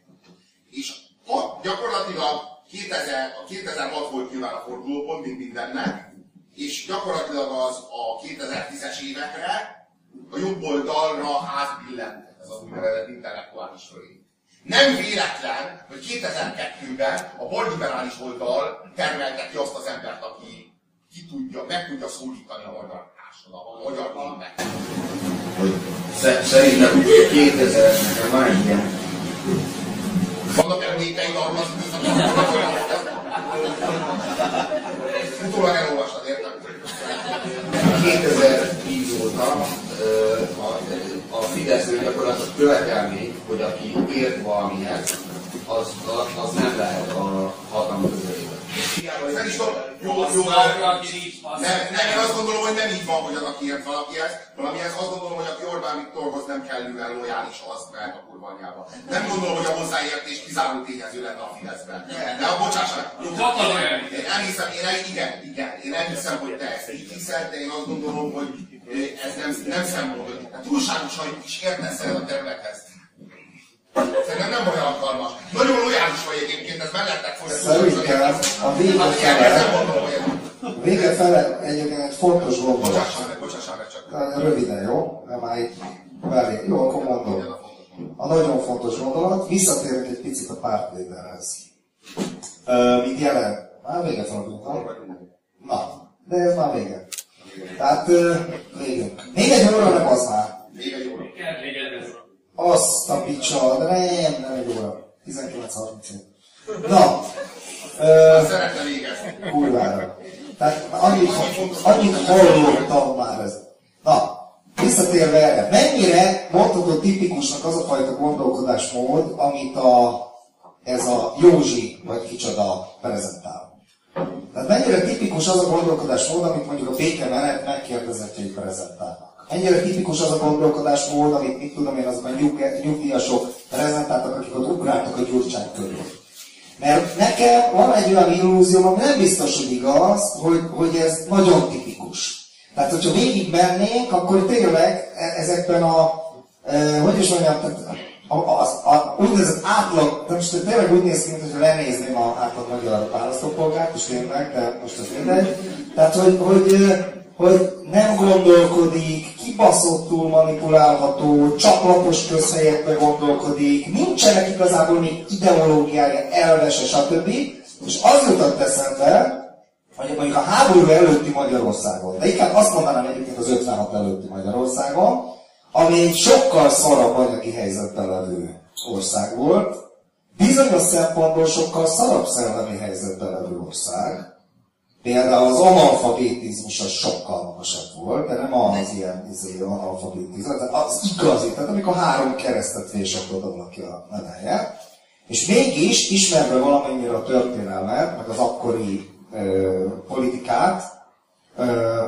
És ott gyakorlatilag 2000, a 2006 volt nyilván a fordulópont, mint mindennek, és gyakorlatilag az a 2010-es évekre a jobb oldalra átbillent ez az úgynevezett intellektuális fölény. Nem véletlen, hogy 2002-ben a balliberális oldal termelte ki azt az embert, aki ki tudja, meg tudja szólítani a magyar társadalmat, a magyar népet. Sze- Szerintem 2000-ben van egy ilyen Vannak emlékeid arról az? Utólag elolvastad, értem? 2010 óta a, a Fidesz gyakorlatilag követelmény, hogy aki ért valamihez, az, az, az nem lehet a hatalom közelében. Nem is tudom, jó, jó, nem, nem, én azt gondolom, hogy nem így van, hogy az, aki ért valakihez, valamihez azt gondolom, hogy aki Orbán Viktorhoz nem kellően lojális, az mehet a kurva. Nem gondolom, hogy a hozzáértés kizáró tényező lenne a Fideszben. De a bocsássanak, jó, én, én elhiszem, én el, igen, igen, én elhiszem, hogy te ezt így hiszed, de én azt gondolom, hogy ez nem, nem hogy te túlságosan is értesz el a területhez. Szerintem nem olyan alkalmas. Nagyon lojális vagy egyébként, ez mellettek fog. Szerintem a vége Hát ez fele, a vége fele egyébként egy fontos gondolat. Bocsássál meg, bocsássál meg csak. Röviden, jó? Nem már így belé. Jó, akkor mondom. A nagyon fontos gondolat, visszatérünk egy picit a pártléderhez. Ö, Mint jelen. Már véget van, Na, de ez már vége. Tehát végünk. Még egy óra nem az már. Még egy óra. Azt a picsa, de nem, nem egy óra. 19.37. Na, ö, Szeretne végezni. kurvára. Tehát annyit, annyit hallottam már ez. Na, visszatérve erre. Mennyire mondható tipikusnak az a fajta gondolkodásmód, amit a, ez a Józsi, vagy kicsoda prezentál? Tehát mennyire tipikus az a gondolkodásmód, amit mondjuk a békemenet megkérdezettjei prezentálnak? Mennyire tipikus az a gondolkodásmód, amit mit tudom én, azokban nyug, nyugdíjasok prezentáltak, akik ott ugráltak a gyurcsány körül? Mert nekem van egy olyan illúzióm, ami nem biztos, hogy igaz, hogy, hogy ez nagyon tipikus. Tehát, hogyha végig mennénk, akkor tényleg e- ezekben a, e, hogy is mondjam, tehát a, a, a, úgynevezett átlag, de most tényleg úgy néz ki, mintha lenézném a átlag magyar választópolgárt, és tényleg, de most ez mindegy. Tehát, hogy, hogy, hogy nem gondolkodik, kibaszottul manipulálható, csak lapos közhelyekbe gondolkodik, nincsenek igazából még ideológiája, elvese, stb. És az jutott eszembe, hogy mondjuk a háború előtti Magyarországon, de inkább azt mondanám egyébként az 56 előtti Magyarországon, ami egy sokkal szarabb anyagi helyzetben levő ország volt, bizonyos szempontból sokkal szarabb szellemi helyzetben levő ország. Például az analfabetizmus az sokkal magasabb volt, de nem az ilyen izé, analfabetizmus, de az igazi, tehát amikor három keresztet vésett oda valaki a nevelje. És mégis, ismerve valamennyire a történelmet, meg az akkori ö, politikát, ö,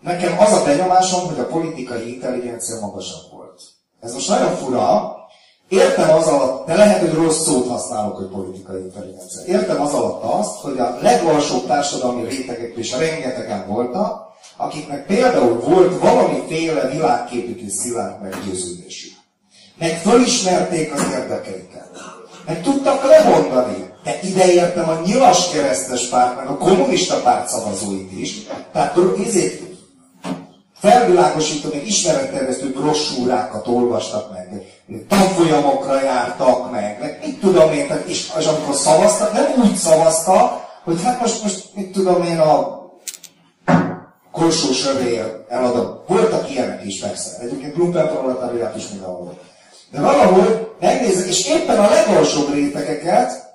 nekem az a benyomásom, hogy a politikai intelligencia magasabb volt. Ez most nagyon fura, Értem az alatt, de lehet, hogy rossz szót használok, hogy politikai intelligencia. Értem az alatt azt, hogy a legalsóbb társadalmi rétegek is rengetegen voltak, akiknek például volt valamiféle világképük és szilárd meggyőződésük. Meg fölismerték az érdekeiket. Meg tudtak lemondani. De ide értem a nyilas keresztes párt, meg a kommunista párt szavazóit is. Tehát ezért felvilágosító, meg ismeretterjesztő brossúrákat olvastak meg, tanfolyamokra jártak meg, meg mit tudom én, és, és amikor szavaztak, nem úgy szavaztak, hogy hát most, most mit tudom én, a korsó sövér eladom. Voltak ilyenek is persze. Egyébként Lumpen proletariát is mindenhol. De valahogy megnézek, és éppen a legalsóbb rétegeket,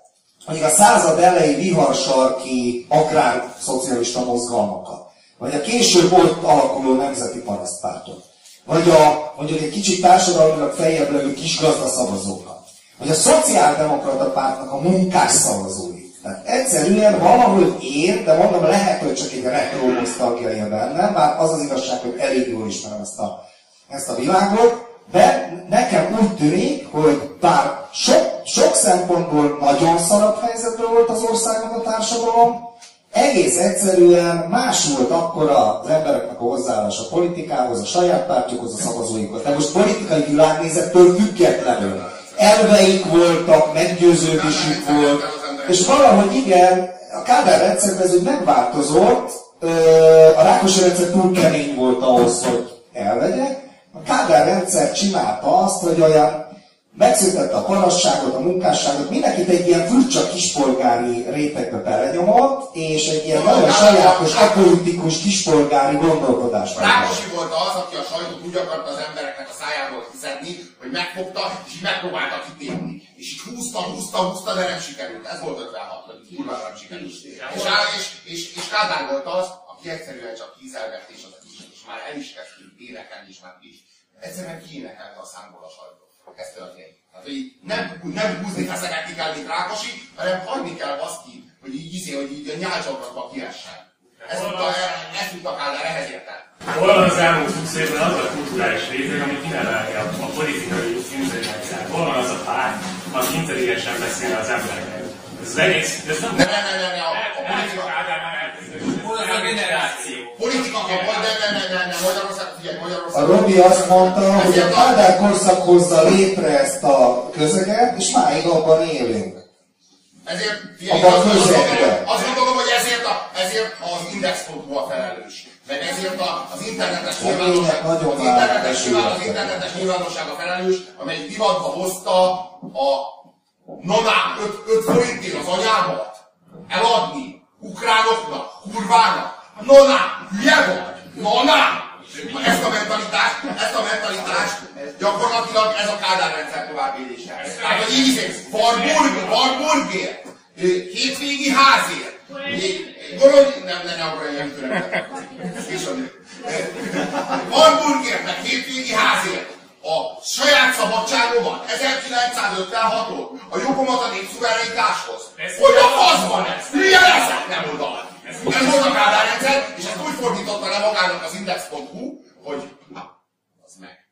mondjuk a század elejé viharsarki agrár szocialista mozgalmakat, vagy a később ott alakuló nemzeti parasztpártot, vagy a mondjuk egy kicsit társadalmilag feljebb levő kisgazda szavazókat, vagy a szociáldemokrata pártnak a munkás szavazóit. Tehát egyszerűen valahogy én, de mondom, lehet, hogy csak egy retro nosztalgia bennem, bár az az igazság, hogy elég jól ismerem ezt a, ezt a világot, de nekem úgy tűnik, hogy bár sok, sok szempontból nagyon szarabb helyzetben volt az országnak a társadalom, egész egyszerűen más volt akkor az embereknek a hozzáállás a politikához, a saját pártjukhoz, a szavazóikhoz. De most politikai világnézettől függetlenül. Elveik voltak, meggyőződésük volt, és valahogy igen, a Kádár rendszerben ez megváltozott, a Rákosi rendszer túl kemény volt ahhoz, hogy elvegyek. A Kádár rendszer csinálta azt, hogy olyan megszüntette a parasságot, a munkásságot, mindenkit egy ilyen furcsa kispolgári rétegbe belenyomott, és egy ilyen nagyon sajátos, apolitikus kispolgári gondolkodás. Rákosi volt az, aki a sajtót úgy akarta az embereknek a szájából kiszedni, hogy megfogta, és így megpróbálta kitépni. És így húzta, húzta, húzta, de nem sikerült. Ez volt 56 hogy kurva nem sikerült. És, és, és, és Kádár volt az, aki egyszerűen csak kízelgett, és az és már el is kezdtünk énekelni, és már is. Egyszerűen kiénekelte a számból a sajtó ez történik. Tehát, hogy nem, nem húzni feszeket ki kell, mint Rákosi, hanem hagyni kell azt ki, hogy így izé, hogy így a nyálcsapatba kiessen. Ez tudta, ez tudta Kádár, ehhez értem. Hol van az elmúlt 20 évben az a kulturális réteg, ami kinevelni a, a politikai intelligenciát? Hol van az a párt, aki intelligensen beszél az embereknek? Ez az egész, ez nem... Ne, ne, ne, ne, ne, a, a politika... Hol az a generáció? Politika, a, ne, ne, ne, ne, ne, Magyarország, figyelj, Magyarország... A Robi azt mondta, hogy a Kádár korszak hozza létre ezt a közeget, és máig abban élünk. Ezért, figyelj, Abban a azt, azt, közegben. azt gondolom, hogy ezért, a, ezért az Index.hu a felelős. Meg ezért a, az internetes nyilvánosság, az internetes, már nyilván, az internetes nyilvánosság a felelős, amely divatba hozta a noná 5 forintért az anyámat eladni ukránoknak, kurvának. Noná, hülye vagy? Noná! Ezt a mentalitást, ezt a mentalitást gyakorlatilag ez a Kádár rendszer továbbélése. Tehát, hogy így is, Warburg, Warburgért, hétvégi házért, Gondolj, nem, nem, nem, akkor ilyen Warburgért, meg hétvégi házért, a saját szabadságomat, 1956-ot, a jogomat a népszuverenitáshoz. Hogy a faszban ez? Hülye leszek, nem oda. Ez volt a Kádár rendszer, és ezt úgy fordította le magának az Index.hu, hogy na, az meg.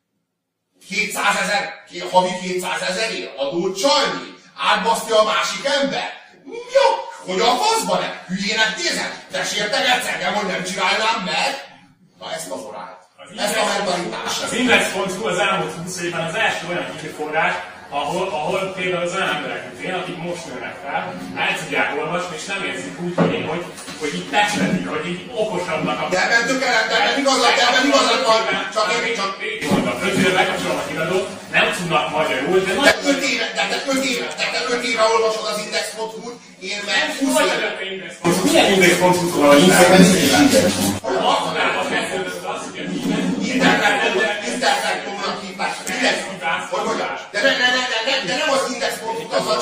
200 ezer, havi 200 ezerért adót csalni, átbasztja a másik ember. Jó, hogy a faszban ne? Hülyének nézem? Te sértegetsz engem, hogy nem csinálnám meg? Na ezt a morált. Ezt a mentalitást. Az Index.hu az elmúlt 20 évben az első olyan hírforrás, ahol, ahol például az olyan emberek, mint én, akik most nőnek fel, el tudják olvasni, és nem érzik úgy, hogy, én, hogy, hogy így testetik, hogy így okosabbnak a... De ebben tökéletes, de ebben igazad, de ebben igazad van, csak én csak... Mondom, öt éve bekapcsolom a híradót, nem tudnak magyarul, de... De öt éve, de te öt éve, de te öt éve olvasod az Index.hu-t, én meg 20 éve. Milyen Index.hu-t van a Mostanában kezdődött az, hogy a hímek Internet.hu-nak hívták. Hogy hogy? De, ne, ne, ne, ne, ne, de nem az Index.hu-t, azzal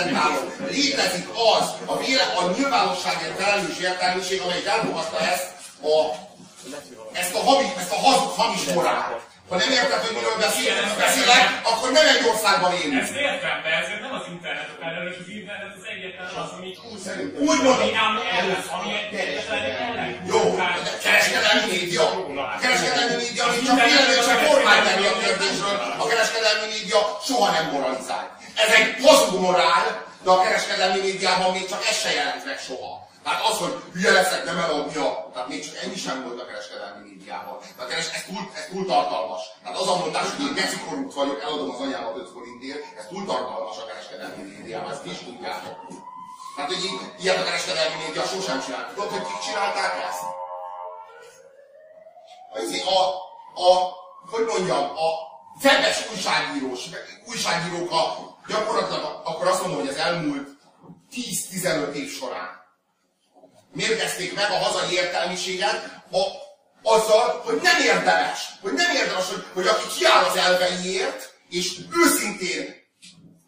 csak reprezentálom. Létezik az, a, véle, a nyilvánosságért felelős értelmiség, amelyik elfogadta ezt a, ezt a, hamis, ezt a hazug, hamis morált. Ha nem érted, hogy miről beszél, beszélek, akkor nem egy országban élünk. Ezt értem, de ezért nem az internet a felelős, az internet az egyetlen az, ami Úgy mondom. ami. Jó, de kereskedelmi média. A kereskedelmi média, ami csak vélemény, csak kormány a kérdésről. A kereskedelmi média soha nem moralizál. Ez egy hazug morál, de a kereskedelmi médiában még csak ez se jelent meg soha. Tehát az, hogy hülye leszek, nem eladja, tehát még csak ennyi sem volt a kereskedelmi médiában. Tehát keres, ez, túl, ez túl tartalmas. Tehát az a mondás, hogy én geci korrupt vagyok, eladom az anyámat 5 forintért, ez túl tartalmas a kereskedelmi médiában, ezt is tudjátok. Tehát, hogy ilyet a kereskedelmi média sosem csinált. Tudod, hogy kik csinálták ezt? Izé, A, a, hogy mondjam, a webes újságírós, újságírók a, gyakorlatilag akkor azt mondom, hogy az elmúlt 10-15 év során mérgezték meg a hazai értelmiséget a, azzal, hogy nem érdemes, hogy nem érdemes, hogy, hogy aki kiáll az elveiért, és őszintén,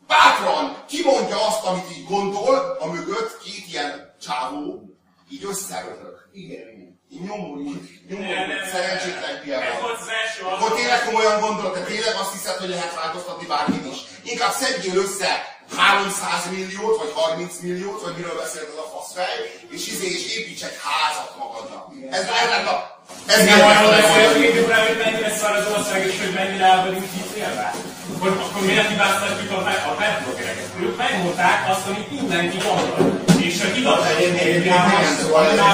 bátran kimondja azt, amit így gondol, a mögött két ilyen csávó így összeröhög. Igen, így nyomul, így nyomul, szerencsétlen hülye Ez volt az első Akkor tényleg komolyan gondolod, te tényleg azt hiszed, hogy lehet változtatni bármit is. Inkább szedjél össze 300 milliót, vagy 30 milliót, vagy miről beszélt az a faszfej, és izé, és építs egy házat magadnak. Ez, lett a... Ez nem arról beszélünk, hogy mennyire szar az ország, és hogy mennyire el vagyunk hitélve? Akkor, akkor miért hibáztatjuk a, a petbloggereket? Ők megmondták azt, amit mindenki gondol. És a hivatal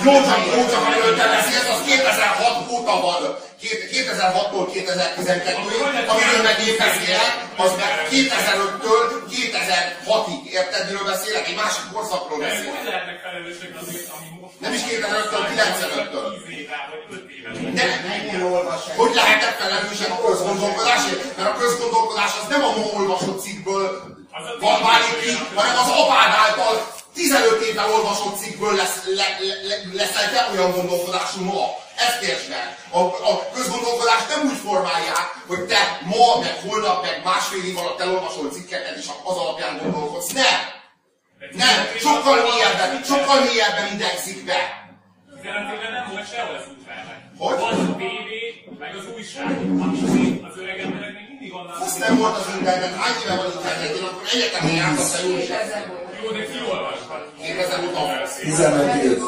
Jó csak, jó csak, amiről te beszélsz, az 2006 óta van. Két- 2006-tól 2012-ig, amiről meg én beszélek, az meg 2005-től 2006-ig. Érted, miről beszélek? Egy másik korszakról beszélek. hogy lehetnek felelősek azért, ami most... Nem is 2005-től, 95-től. 10 éve, vagy 5 éve. De hogy lehetnek felelősek a közgondolkodásért? Mert a közgondolkodás az nem a ma olvasott cikkből van válik ki, hanem az apád által 15 éve olvasott cikkből lesz, le, le, le, leszel te olyan gondolkodású ma. Ezt értsd meg. A, a közgondolkodást nem úgy formálják, hogy te ma, meg holnap, meg másfél év alatt elolvasol cikkeket, és az alapján gondolkodsz. Nem! Nem! Sokkal mélyebben, sokkal mélyebben indexik be. 15 éve nem volt sehol ez útfelnek. Hogy? Volt a tévé, meg az újság, ami az öreg emberek még mindig onnan... Azt nem volt az internet, hány éve van internet, én akkor egyetemen jártam te jó Jó, de ki olvashat? 2000 óta 15 év.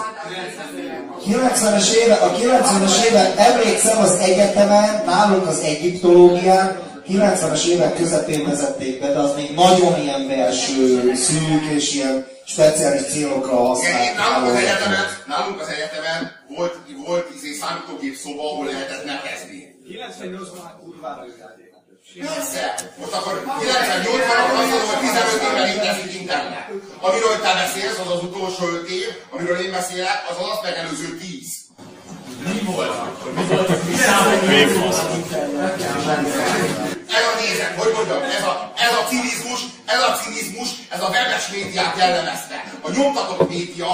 90-es éve, a 90-es évek, emlékszem az egyetemen, nálunk az egyiptológián, 90-es évek közepén vezették be, de az még nagyon ilyen belső, szűk és ilyen speciális célokra Igen, én nálunk az használták. egyetemen, nálunk az egyetemen volt, volt izé számítógép szoba, ahol lehetett nekezni. 98-ban már kurvára jöttél. Persze! Most akkor 98-ban akkor azt mondom, hogy 15 éve létezik internet. Amiről te beszélsz, az az utolsó 5 év, amiről én beszélek, az az azt megelőző 10. Mi volt? Mi volt mi számomra mi volt? Ez a nézet, hogy mondjam, ez a, ez a cinizmus, ez a cinizmus, ez a webes médiát jellemezte. A nyomtatott média,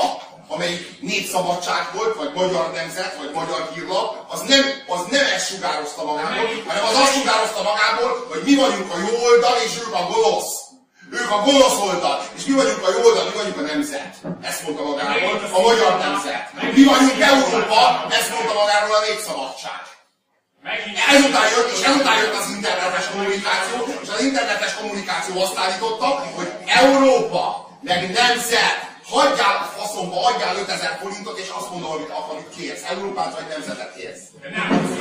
amelyik népszabadság volt, vagy magyar nemzet, vagy magyar hírlap, az nem, az nem ezt sugározta magából, hanem az azt sugározta magából, hogy mi vagyunk a jó oldal, és ők a gonosz. Ők a gonosz oldal, és mi vagyunk a jó oldal, mi vagyunk a nemzet. Ezt mondta magáról a magyar nemzet. Mi vagyunk Európa, ezt mondta magáról a népszabadság. Ezután jött, és ezután jött az internetes kommunikáció, és az internetes kommunikáció azt állította, hogy Európa, meg nemzet Hagyjál a faszomba, adjál 5000 forintot, és azt mondom, amit, amit kérsz. Európát vagy nemzetet kérsz.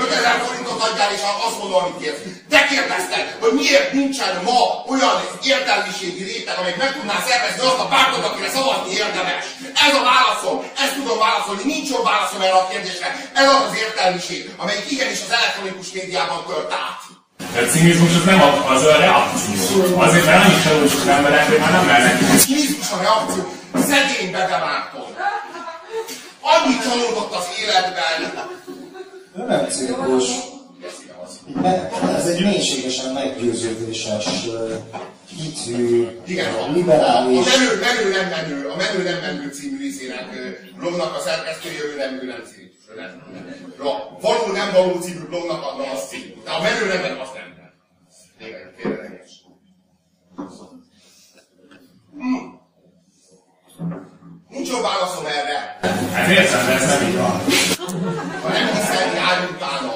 5000 forintot adjál, és azt mondom, amit kérsz. Te kérdezted, hogy miért nincsen ma olyan értelmiségi réteg, amelyik meg tudná szervezni azt a pártot, akire szavazni érdemes. Ez a válaszom, ezt tudom válaszolni, nincs jobb válaszom erre a kérdésre. Ez az az értelmiség, amelyik igenis az elektronikus médiában tört át. De cinizmus az nem az a reakció. Azért, mert annyit csalódott emberek, hogy már nem mernek. A cinizmus a reakció. Szegény Bege Márton. Annyit csalódott az életben. Nem cirkus. Ez egy mélységesen meggyőződéses, hitű, Igen, a, a, a liberális... menő, menő nem menő, a menő nem menő című izének, blognak a szerkesztője, ő nem, ő nem cinizmus. Ő nem. A való nem való című blognak a, az cím. De a menő nem menő, azt nem. Nem érts. Hmm. Nincs jobb válaszom erre. Hát értem, de ez nem így van. Ha nem hiszel, járj utána.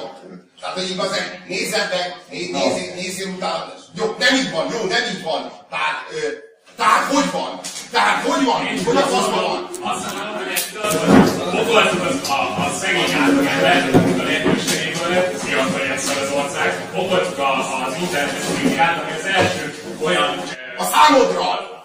Tehát, hogy igazán nézzed meg, néz, nézzél, nézzél utána. Jó, nem így van, jó, nem így van. Tehát, ö, tehát hogy van? Tehát hogy van? Hogy a faszban van? Azt mondom, hogy ezt okoltuk az, a, a szegény átlagember, a lehetőségéből, sziasztok egyszer az ország, okoltuk az internetes médiát, ami az első olyan... A számodra!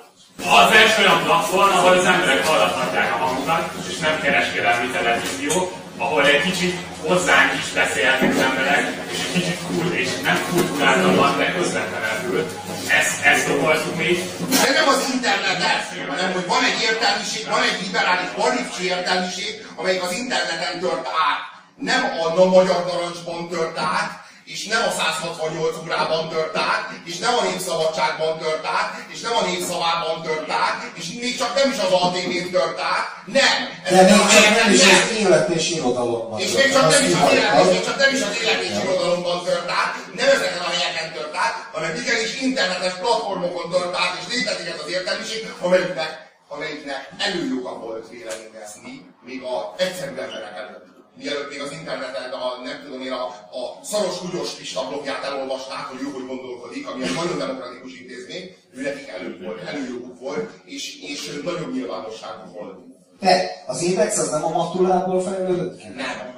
Az első olyan platform, ahol az emberek hallathatják a hangukat, és nem kereskedelmi televízió, ahol egy kicsit hozzánk is beszélhetnek az emberek, és egy kicsit kul, és nem kulturáltabban, de közvetlenül. Ezt, ezt okoltuk mi. De nem az internetet, hanem hogy van egy értelmiség, van egy liberális, marifcsi értelmiség, amelyik az interneten tört át. Nem a magyar narancsban tört át, és nem a 168 órában tört át, és nem a népszabadságban tört át, és nem a népszavában tört át, és még csak nem is az ATV-n tört át. Nem! De még csak nem is az élet és irodalomban. És még csak nem is az élet, és csak nem is az élet és irodalomban tört át, nem ezeken a helyeken tört át, hanem igenis internetes platformokon tört át, és létezik ez az értelmiség, amelyiknek, amelyiknek előjoga volt véleményezni, még a egyszerű emberek előtt mielőtt még az interneten, a, nem tudom én, a, a szaros húgyos Pista blogját elolvasták, hogy ő hogy gondolkodik, ami egy nagyon demokratikus intézmény, ő nekik elő volt, előjoguk volt, és, és nagyobb nyilvánosságuk volt. De az index az nem a matulából fejlődött ki? Nem.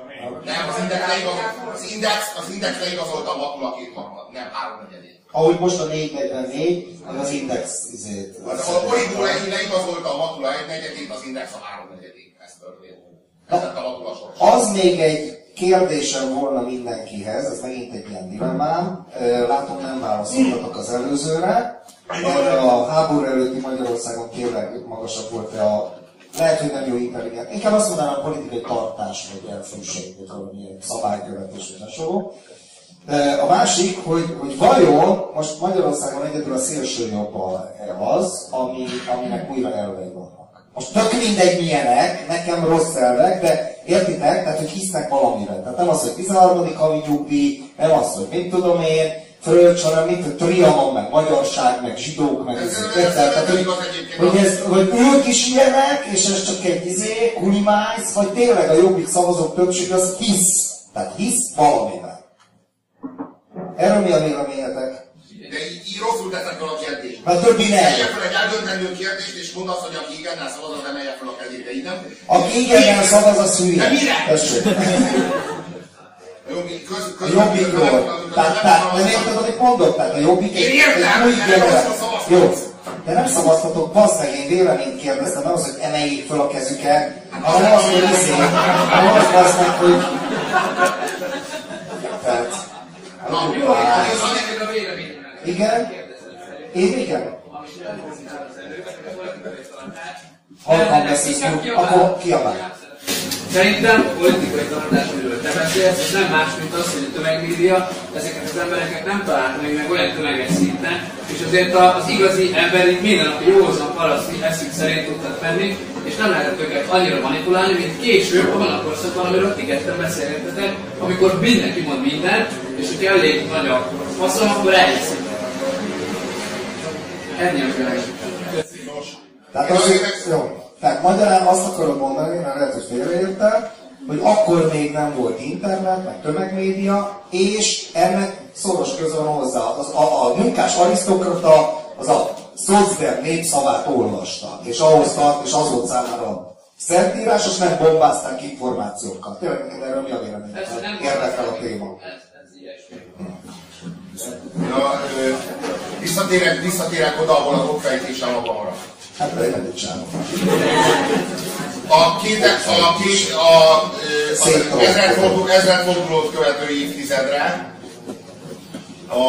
Nem, az index, leigazol, az index, az index leigazolta a matula két harmad, nem három negyedét. Ahogy most a 444, meg az index izét. Az, a Politburo egy leigazolta a matula egy negyedét, az index a három negyedét. Ez történt. Ez lett a matula sors. Az még egy kérdésem volna mindenkihez, ez megint egy ilyen dilemmám. Látom, nem válaszoltatok az előzőre. Erre a háború előtti Magyarországon tényleg magasabb volt a lehet, hogy nem jó intelligens. Inkább azt mondanám, a politikai tartás, vagy elfűség, vagy valamilyen szabálykövetés, vagy hasonló. A másik, hogy, hogy vajon most Magyarországon egyedül a szélső jobb az, ami, aminek újra elvei vannak. Most tök mindegy milyenek, nekem rossz elvek, de értitek, tehát hogy hisznek valamiben. Tehát nem az, hogy 13. havi nyugdíj, nem az, hogy mit tudom én, fröccs, hanem mint, hogy trianon, meg magyarság, meg zsidók, meg ez, ez, tehát, hogy, hogy, ez, hogy ők is ilyenek, és ez csak egy izé, kulimájsz, vagy tényleg a jobbik szavazók többség az hisz. Tehát hisz valamiben. Erről mi a véleményetek? De így, így rosszul teszek fel a kérdést. Mert többi nem. Tegye fel egy eldöntendő kérdést, és mondd azt, hogy aki igennel szavaz, az emelje fel a kezét, de így nem. Aki igennel szavaz, az hülye. De mire? Tessék. A jobbik jobbikról. Tehát, tehát nem érted, amit mondok? Tehát a jobbik értem, egy új. Jó. De nem szavaztatok, bassz meg, én véleményt kérdeztem, nem az, hogy emeljék fel a kezüket, hanem az, hogy izé, hanem az bassz meg, hogy... Tehát... Na, Jó, neked a vélemény. Igen? Én igen? Halkan beszélsz, akkor kiabálj. Szerintem politikai tartás, amiről te beszélsz, ez nem más, mint az, hogy a tömegmédia ezeket az embereket nem találta még meg olyan tömeges szinten, és azért az igazi emberi mindennapi józan paraszti eszük szerint tudtak venni, és nem lehetett őket annyira manipulálni, mint később abban a korszakban, amiről ti ketten beszélgetetek, amikor mindenki mond mindent, és hogyha elég nagy a faszom, akkor elhiszik. Ennyi. Tehát azért, jó. Tehát magyarán azt akarom mondani, mert lehet, hogy félreértem, hogy akkor még nem volt internet, meg tömegmédia, és ennek szoros köze van hozzá. Az, a, a munkás arisztokrata az a Szocdem népszavát olvastak, és ahhoz tart, és az volt számára szentírásos, nem bombázták információkkal. Tényleg erről mi a nem Érdekel a téma. Ez, ez ilyesmi. Ja, ö, visszatérek, visszatérek oda, ahol a okfejtése maga maradt. Hát egy csánom. A két, a két, a, az ezredfordul- ezredfordulót követő évtizedre a,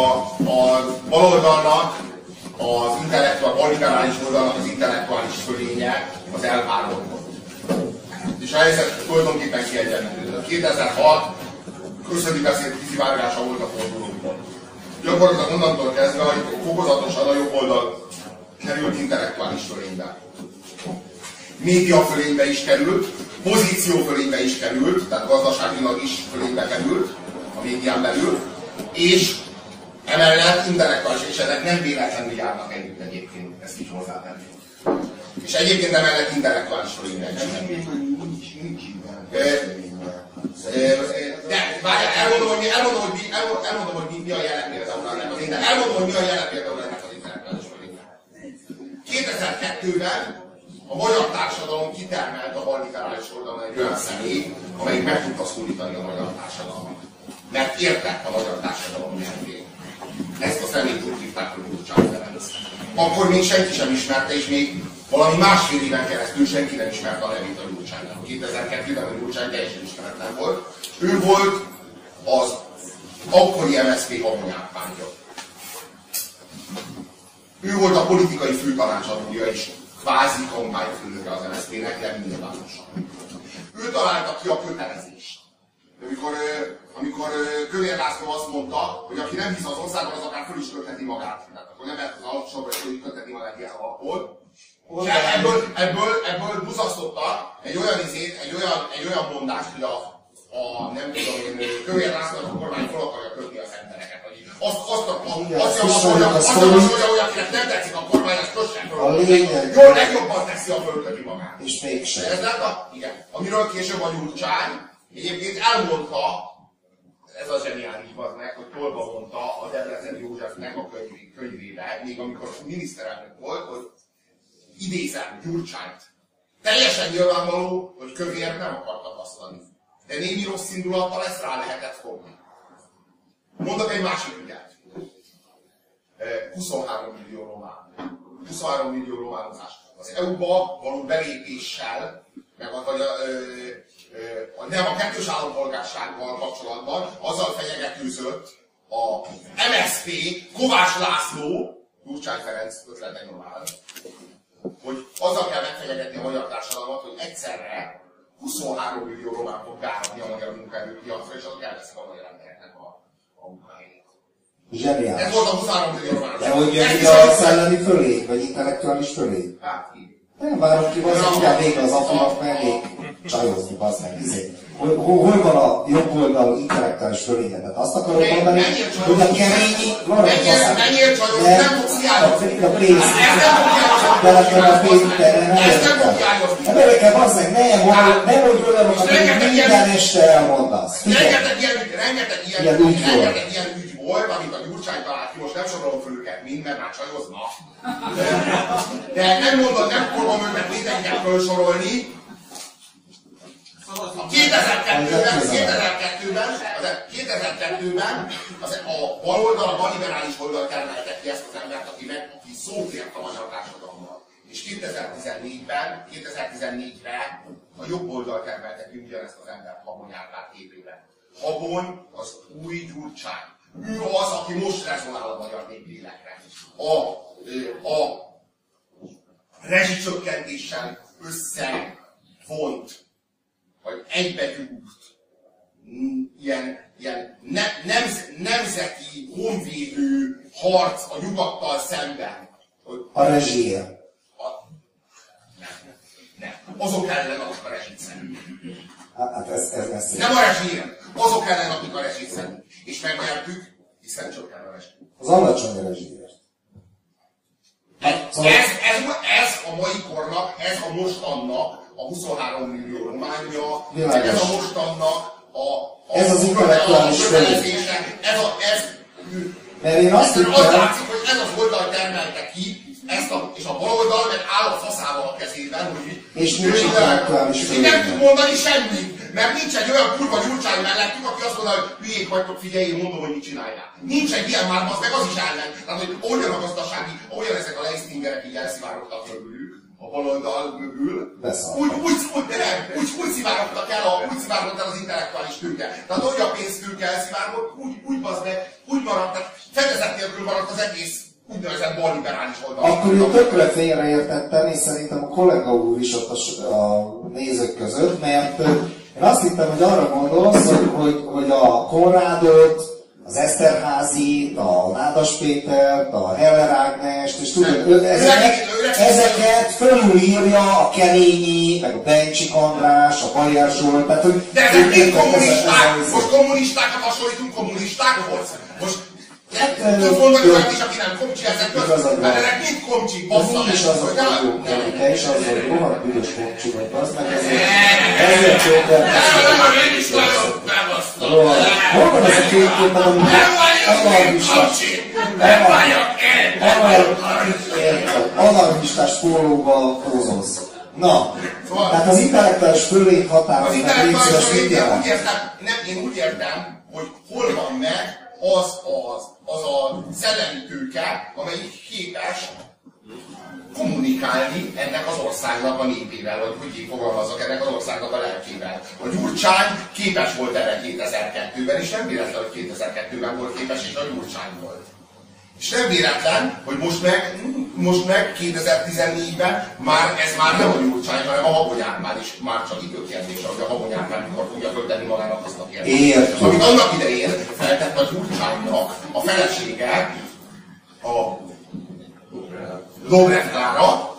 a baloldalnak, az intellektuális, a liberális oldalnak az intellektuális fölénye az elvállódott. És a helyzet tulajdonképpen kiegyenlítődött. 2006 közödi beszéd kiszivárgása volt a fordulópont. Gyakorlatilag onnantól kezdve, hogy fokozatosan a jobb oldal került intellektuális fölénybe. Média fölénybe is került, pozíció fölénybe is került, tehát gazdaságilag is fölénybe került a médián belül, és emellett intellektuális, és ezek nem véletlenül járnak együtt egyébként, ezt is hozzátenni. És egyébként emellett intellektuális fölénybe is De várjál, elmondom, hogy mi, elmondom, hogy mi, elmondom, hogy mi, mi a jelen például ennek. Elmondom, hogy mi a jelen például ennek az fölénynek. 2002-ben a magyar társadalom kitermelt a balliberális oldalon egy olyan személy, amelyik meg tudta szólítani a magyar társadalmat. Mert értett a magyar társadalom nyelvén. Ezt a személyt úgy hívták, hogy Gyurcsány Ferenc. Akkor még senki sem ismerte, és még valami másfél éven keresztül senki nem ismerte a nevét a Gyurcsánynak. 2002-ben a Gyurcsány teljesen ismeretlen volt. Ő volt az akkori MSZP havonyárpántja. Ő volt a politikai főtanácsadója is, kvázi kampányfőnöke az MSZP-nek, nem nyilvánosan. Ő találta ki a kötelezést. Amikor, amikor Kövér László azt mondta, hogy aki nem hisz az országban, az akár föl is kötheti magát. Tehát akkor nem lehet az alapsorba, hogy kötheti magát ilyen alapból. És ebből, ebből, ebből buzasztotta egy olyan izét, egy olyan, egy olyan mondást, hogy a, a nem tudom én, Kövér László a kormány fel akarja kötni az embereket. Hogy azt, azt, a, Igen, azt javasolja, a azt javasolja, hogy akinek nem tetszik a kormány, azt kössen föl. A lényeg- Jól legjobban teszi a fölköti magát. És mégsem. Ez lett a, igen. Amiről később a Gyurcsány egyébként elmondta, ez a zseniális az meg, hogy tolba mondta a Debrecen Józsefnek a könyv, könyvébe, még amikor miniszterelnök volt, hogy idézem Gyurcsányt. Teljesen nyilvánvaló, hogy kövér nem akar tapasztalni. De némi rossz indulattal ezt rá lehetett fogni. Mondok egy másik ügyet. Eh, 23 millió román. 23 millió románozás. Az EU-ba való belépéssel, meg a, vagy a, a, nem a kettős állampolgársággal kapcsolatban azzal fenyegetőzött a MSZP Kovács László, Gyurcsány Ferenc ötlete nyomán, hogy azzal kell megfenyegetni a magyar társadalmat, hogy egyszerre 23 millió román fog beállni a magyar munkaerőpiacra, és azok elveszik a magyar embereknek a, a munkahelyét. Ez Zseniális. volt a 23 millió román. De hogy jön is a szellemi fölé, vagy intellektuális fölé? Hát, így. Nem várom ki, az inkább még az apunak mellé csajozni, bazd meg, izé. Hol, hol, hol van a jobb oldal intellektuális fölénye? Tehát azt akarod Mennyire mondani, hogy a keményi... Mennyire- mennyire csajozni? Nem tudsz hiányozni. A pénz. Nekem a pénz, de nem érdekel. Nem érdekel, bazd meg, nem, hogy- nem hogy hogy rengeteg ilyen- minden este elmondasz. Rengeteg ilyen, rengeteg ilyen, rengeteg ilyen ügy volt, amit a Gyurcsány talált ki, most nem sorolom föl őket mind, mert már csajoznak. De, nem mondom, nem fogom őket mindenket felsorolni. A 2002-ben, 2002-ben, az, 2002-ben az, a baloldal, a balliberális oldal termelte ki ezt az embert, aki, meg, aki szót ért a magyar társadalommal. És 2014-ben, 2014-re a jobb oldal termelte ki ugyanezt az embert Habony Árpád képében. Habony az új gyurcsány. Ő az, aki most rezonál a magyar néplélekre. A, a rezsicsökkentéssel összevont, vagy egybegyúrt, mm, ilyen, ilyen ne, nemz, nemzeti honvédő harc a nyugattal szemben. A rezsír. nem. Azok ellen, akik a rezsit szemük. Hát ez, ez messze. Nem a rezsír, azok ellen, akik a rezsit szemük. És megnyertük, hiszen csökken a rezsit. Az alacsony rezsír. Ez, ez, ez a mai kornak, ez a mostannak a 23 millió románja, Világos. ez a mostannak a, a Ez az intellektuális a kötelezése, ez a, ez, Mert én azt ez, az hittem, látszik, hogy ez az oldal termelte ki ezt a baloldal meg áll a faszával a kezében, hogy. És nincs intellektuális És nem tud mondani semmit, mert nincs egy olyan kurva gyurcsány mellettük, aki azt mondja, hogy hülyék vagytok, figyelj, én mondom, hogy mit csinálják. Nincs egy ilyen már, az meg az is ellen. Tehát, hogy olyan a gazdasági, olyan ezek a leisztingerek így elszivárogtak mögülük, a baloldal mögül, Beszartak. úgy, úgy, úgy, nem, úgy, úgy szivárogtak el, a, úgy szivárogott el az intellektuális tőke. Tehát hogy a pénztőke elszivárgott, úgy, úgy bazd meg, úgy maradt, tehát fedezet nélkül maradt az egész úgynevezett balliberális oldal. Akkor én tökre félreértettem, és szerintem a kollega úr is ott a, a nézők között, mert én azt hittem, hogy arra gondolsz, hogy, hogy, hogy a Konrádot, az Eszterházit, a Nádas Pétert, a Heller Ágnest, és tudod, ezeket, ezeket fölülírja a Keményi, meg a Bencsik András, a Bajer Zsolt, tehát hogy... De ezek mind ez- ez- kommunisták! Most kommunistákat hasonlítunk kommunistákhoz? Most Hát, mondani ö, olyat is, aki nem komcsi ezek között? Van. Mert ezek mind komcsik, De bassza is meg, azok hogy nem- vagyunk, te is az vagy, rohadt büdös kopcsi vagy, az meg ezért, ezért jók Hol van az a két képed, ami anarchistás, anarchistás pólóba pózolsz? Na, tehát az intellektuális fölét Az határoz meg, légy intellektuális szíves, mit én jelent? úgy értem, nem, én úgy értem, hogy hol van meg az az, az a szellemi tőke, amelyik képes kommunikálni ennek az országnak a népével, vagy hogy fogalmazok, ennek az országnak a lelkével. A Gyurcsány képes volt erre 2002-ben, és nem véletlen, hogy 2002-ben volt képes, és a Gyurcsány volt. És nem véletlen, hogy most meg, most meg 2014-ben már ez már nem a Gyurcsány, hanem a Habony Árpád is már csak időkérdés, hogy a Habony Árpád mikor fogja föltenni magának azt a kérdést. Amit annak idején feltett a Gyurcsánynak a felesége, a Dobrev Klára,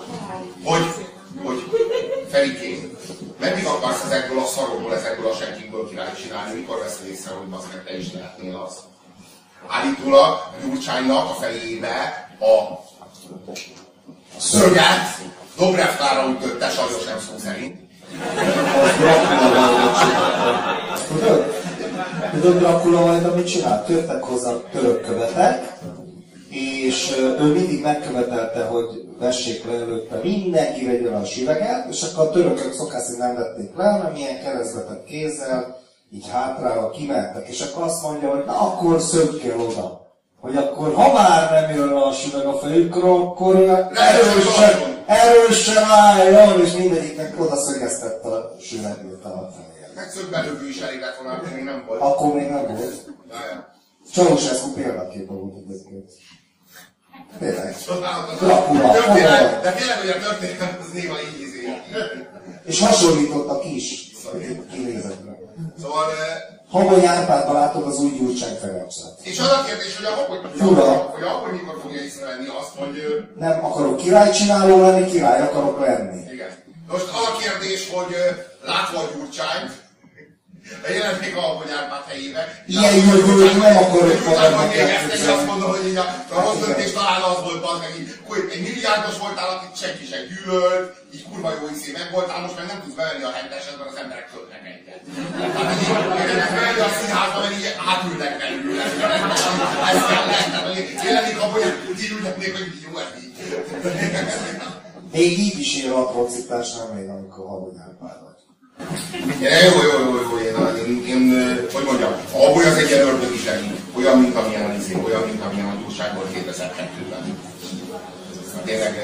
hogy, hogy Ferikém, meddig akarsz ezekből a szarokból, ezekből a senkikből király csinálni, mikor veszed észre, hogy meg te is lehetnél az. Állítólag Gyurcsánynak a fejébe a szöget Dobrev Klára ütötte, sajnos nem szó szerint. Tudod? Tudod, Dracula majd amit csinált? Jöttek hozzá török követek, és ő mindig megkövetelte, hogy vessék le előtte mindenki vegyen a süveget, és akkor a törökök szokás szerint nem vették le, hanem ilyen keresztbetett kézzel, így hátrálva kimentek, és akkor azt mondja, hogy na akkor szökkel oda. Hogy akkor, ha már nem jön le a süveg a fejükről, akkor erősen, erősen álljon, és mindegyiknek oda szögeztette a süvegét a fejére. Meg szögbelövő is elég lett volna, akkor még nem volt. Akkor még nem volt. Ja. Ceausescu példaképpen volt egyébként. Tényleg. Dracula? De tényleg, hogy a történet az néha így izé. És hasonlítottak is. Szóval, Habony Árpádban látod az új Gyurcsány Ferencet. és az a kérdés, hogy a hogy, hogy akkor mikor fogja észrevenni azt, hogy Nem akarok királycsináló lenni, király akarok lenni. igen. Most az a kérdés, hogy látva a gyurcsányt, a Habony Árpád helyébe. Ilyen jövőt nem akarok Gyurcsány magadnak majd végezte, és elképzelni. azt mondom, hogy így a, a rossz döntés talán az volt, az meg így, hogy egy milliárdos voltál, akit senki sem gyűlölt, így kurva jó izé meg voltál, most meg nem tudsz bevenni a henteset, mert az emberek költnek egyet. Tehát így, hogy nem tudsz bevenni a színházba, mert így átülnek belőle. Ez kell lehet, tehát hogy jelenik a hogy úgy ültetnék, hogy így jó ez így. Még így is ér atrocitás, nem még amikor Habony Árpád vagy. Ja, jó, jó, jó, jó, én, én, én, hogy mondjam, a Habony az egy ilyen ördögi zseni, olyan, mint amilyen a izé, olyan, mint amilyen a túlság volt 2002-ben. Hát Tényleg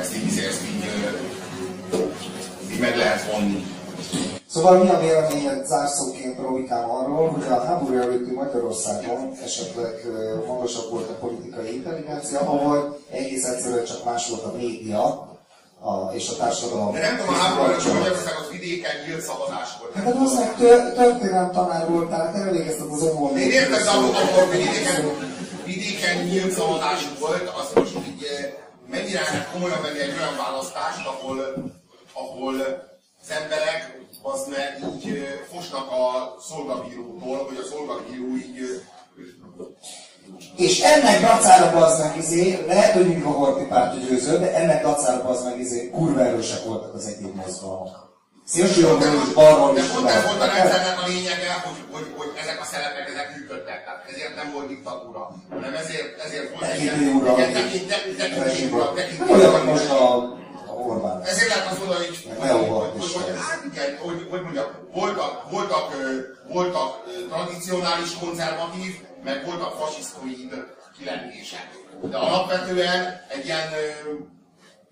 ezt így, izé, ezt így, így meg lehet vonni. Szóval mi a véleményed zárszóként Robikám arról, hogy a háború előtti Magyarországon esetleg magasabb volt a politikai intelligencia, ahol egész egyszerűen csak más volt a média a, és a társadalom. De nem tudom, háború előtt Magyarország az vidéken nyílt szavazás volt. Hát az tör- történelem tanár volt, tehát elvégezted az De én értem, de akkor, akkor vidéken, vidéken nyílt szavazás volt, az most így eh, mennyire lehet komolyan venni egy olyan választást, ahol, ahol az emberek az meg így eh, fosnak a szolgabírótól, hogy a szolgabíró így eh, És ennek dacára bazd meg izé, lehet, hogy mindig a Horti párt győző, de ennek dacára bazd meg izé, kurva erősek voltak az egyéb mozgalmak. Szélsőjobbról is, balról De is. pont ez volt a rendszernek a lényege, hogy, hogy, hogy ezek a szerepek ezek működtek. Tehát ezért nem volt diktatúra, hanem ezért, ezért volt egy ilyen Tekintélyi uralom. igen, tekint- te- tekintély uralom, Orbán. Ezért lehet mondani, hogy, Meg hogy, hogy, hogy, is. hát igen, hogy, hogy mondjam, voltak, voltak, voltak tradicionális konzervatív, meg voltak fasisztoid kilengések. De alapvetően egy ilyen,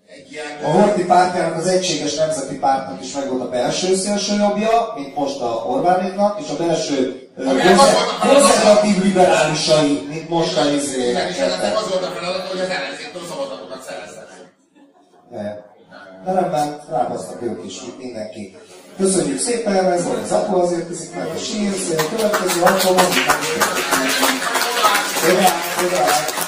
egy ilyen... A Horthy pártjának az egységes nemzeti pártnak is megvolt a belső szélső jobbja, mint most a Orbánéknak, és a belső az konzervatív liberálisai, mint most a izé. Igen, és ennek az volt a feladat, hogy az ellenzéktől szavazatokat szerezzenek. De de rendben, rábasztak ők is, mint mindenki. Köszönjük szépen, ez volt az Apu, azért teszik meg a sír, következő alkalommal. Szépen, szépen.